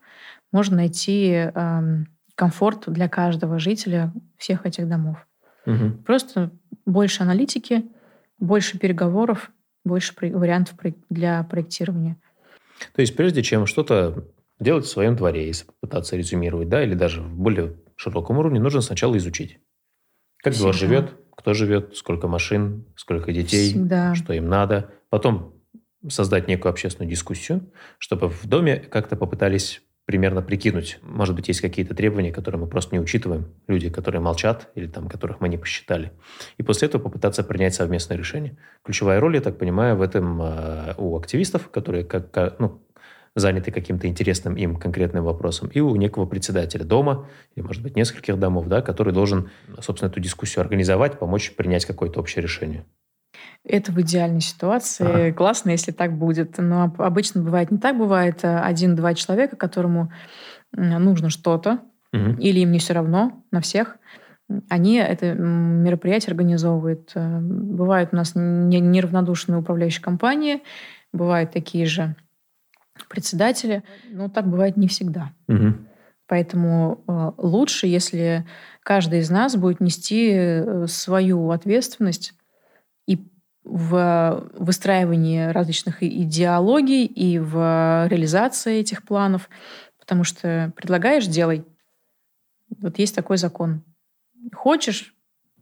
можно найти э, комфорт для каждого жителя всех этих домов. Mm-hmm. Просто больше аналитики, больше переговоров, больше вариантов для проектирования. То есть прежде чем что-то делать в своем дворе, если попытаться резюмировать, да, или даже в более широком уровне, нужно сначала изучить. Как Всегда. двор живет, кто живет, сколько машин, сколько детей, Всегда. что им надо. Потом создать некую общественную дискуссию, чтобы в доме как-то попытались примерно прикинуть. Может быть, есть какие-то требования, которые мы просто не учитываем. Люди, которые молчат или там, которых мы не посчитали. И после этого попытаться принять совместное решение. Ключевая роль, я так понимаю, в этом э, у активистов, которые как, ну, заняты каким-то интересным им конкретным вопросом, и у некого председателя дома, или, может быть, нескольких домов, да, который должен, собственно, эту дискуссию организовать, помочь принять какое-то общее решение. Это в идеальной ситуации. Ага. Классно, если так будет. Но обычно бывает не так. Бывает э, один-два человека, которому нужно что-то, угу. или им не все равно на всех. Они это мероприятие организовывают. Э, бывают у нас неравнодушные управляющие компании, бывают такие же председатели. Но так бывает не всегда. Угу. Поэтому э, лучше, если каждый из нас будет нести свою ответственность в выстраивании различных идеологий, и в реализации этих планов. Потому что предлагаешь – делай. Вот есть такой закон. Хочешь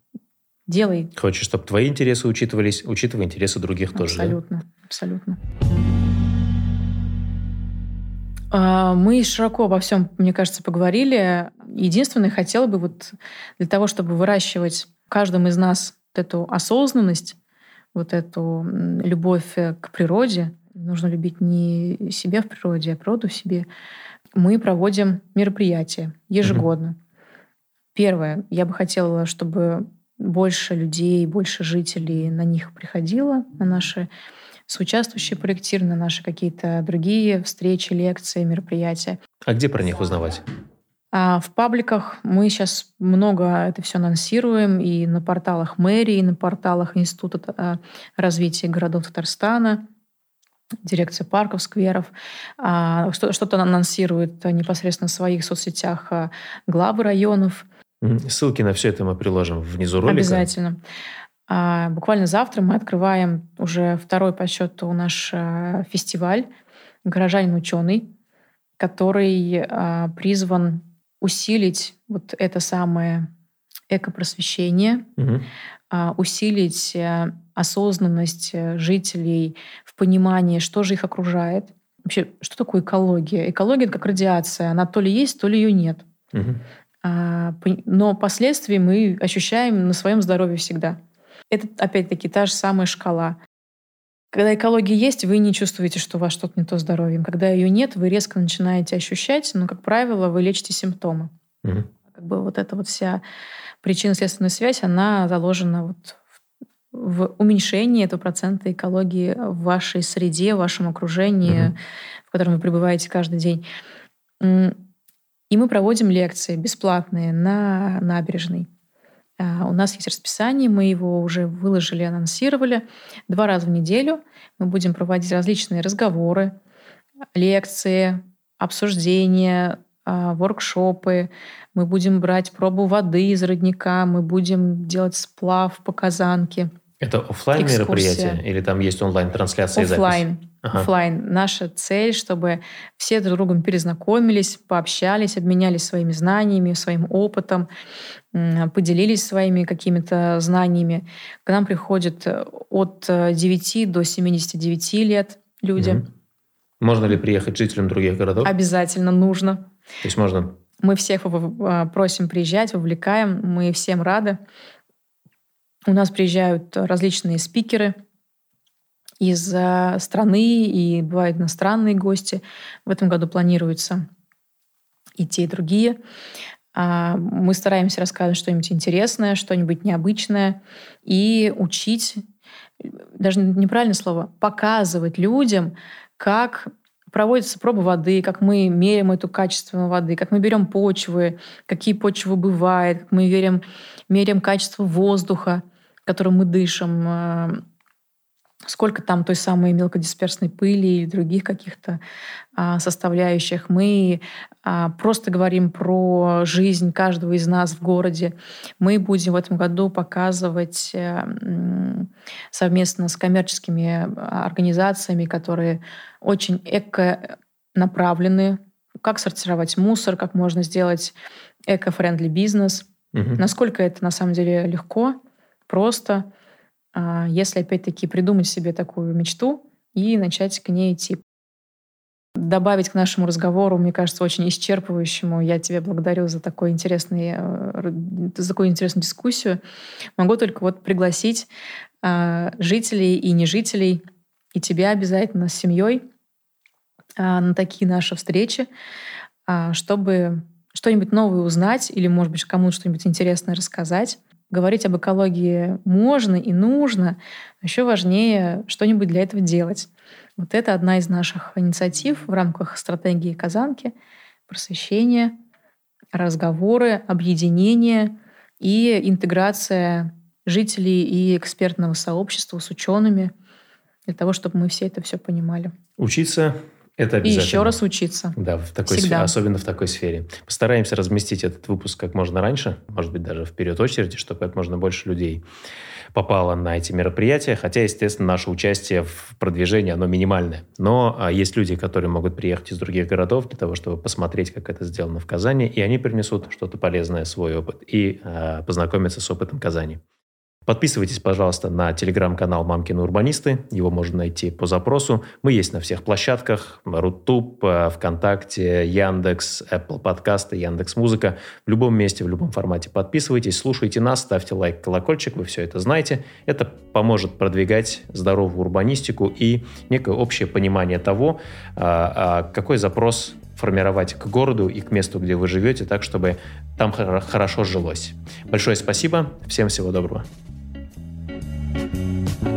– делай. Хочешь, чтобы твои интересы учитывались, учитывай интересы других абсолютно, тоже. Абсолютно, абсолютно. Мы широко обо всем, мне кажется, поговорили. Единственное, хотела бы вот для того, чтобы выращивать в каждом из нас эту осознанность, вот эту любовь э, к природе, нужно любить не себя в природе, а природу в себе, мы проводим мероприятия ежегодно. mm Первое, я бы хотела, чтобы больше людей, больше жителей на них приходило, на наши соучаствующие проектиры, на наши какие-то другие встречи, лекции, мероприятия. А где про них узнавать? А в пабликах мы сейчас много это все анонсируем и на порталах мэрии, и на порталах Института а, развития городов Татарстана, дирекция парков, скверов. А, что-то анонсирует непосредственно в своих соцсетях а, главы районов. Ссылки на все это мы приложим внизу ролика. Обязательно. Буквально завтра мы открываем уже второй по счету наш фестиваль «Горожанин ученый», который призван усилить вот это самое экопросвещение, угу. усилить э, осознанность э, жителей в понимании, что же их окружает. Вообще, что такое экология? Экология — это как радиация. Она то ли есть, то ли ее нет. Угу. Но последствия мы ощущаем на своем здоровье всегда. Это, опять-таки, та же самая шкала. Когда экология есть, вы не чувствуете, что у вас что-то не то здоровьем. Когда ее нет, вы резко начинаете ощущать, но, как правило, вы лечите симптомы. Угу. Как бы вот эта вот вся причинно-следственная связь, она заложена вот в уменьшении этого процента экологии в вашей среде, в вашем окружении, угу. в котором вы пребываете каждый день. И мы проводим лекции бесплатные на набережной. А, у нас есть расписание, мы его уже выложили, анонсировали. Два раза в неделю мы будем проводить различные разговоры, лекции, обсуждения, а, воркшопы. Мы будем брать пробу воды из родника, мы будем делать сплав по казанке – это офлайн мероприятие или там есть онлайн-трансляция и запись? Ага. Офлайн. Наша цель, чтобы все друг с другом перезнакомились, пообщались, обменялись своими знаниями, своим опытом, поделились своими какими-то знаниями. К нам приходят э, от 9 э, до 79 лет люди. Угу. Можно ли приехать жителям других городов? Обязательно нужно. То есть можно? Мы всех а, просим приезжать, вовлекаем, мы всем рады. У нас приезжают различные спикеры из страны, и бывают иностранные гости. В этом году планируется и те, и другие. А, мы стараемся рассказывать что-нибудь интересное, что-нибудь необычное и учить, даже неправильное слово, показывать людям, как проводятся пробы воды, как мы меряем эту качество воды, как мы берем почвы, какие почвы бывают, как мы меряем, меряем качество воздуха которым мы дышим, э, сколько там той самой мелкодисперсной пыли или других каких-то а, составляющих. Мы а, просто говорим про жизнь каждого из нас в городе. Мы будем в этом году показывать э, совместно с коммерческими а, организациями, которые очень эко направлены, как сортировать мусор, как можно сделать эко-френдли бизнес. Угу. Насколько это на самом деле легко, просто, а, если опять-таки придумать себе такую мечту и начать к ней идти. Добавить к нашему разговору, мне кажется, очень исчерпывающему. Я тебе благодарю за, такой интересный, э, за такую интересную дискуссию. Могу только вот пригласить а, жителей и не жителей, и тебя обязательно с семьей а, на такие наши встречи, а, чтобы что-нибудь новое узнать или, может быть, кому-то что-нибудь интересное рассказать. Говорить об экологии можно и нужно, еще важнее что-нибудь для этого делать. Вот это одна из наших инициатив в рамках стратегии Казанки. Просвещение, разговоры, объединение и интеграция жителей и экспертного сообщества с учеными для того, чтобы мы все это все понимали. Учиться это обязательно. И еще раз учиться. Да, в такой сфере, особенно в такой сфере. Постараемся разместить этот выпуск как можно раньше, может быть, даже вперед очереди, чтобы как можно больше людей попало на эти мероприятия, хотя, естественно, наше участие в продвижении, оно минимальное. Но а, есть люди, которые могут приехать из других городов для того, чтобы посмотреть, как это сделано в Казани, и они принесут что-то полезное, свой опыт, и а, познакомиться с опытом Казани. Подписывайтесь, пожалуйста, на телеграм-канал «Мамкины урбанисты». Его можно найти по запросу. Мы есть на всех площадках. Рутуб, э, ВКонтакте, Яндекс, Apple подкасты, Яндекс Музыка. В любом месте, в любом формате подписывайтесь, слушайте нас, ставьте лайк, колокольчик, вы все это знаете. Это поможет продвигать здоровую урбанистику и некое общее понимание того, а, а, какой запрос формировать к городу и к месту, где вы живете, так, чтобы там хорошо жилось. Большое спасибо, всем всего доброго. Música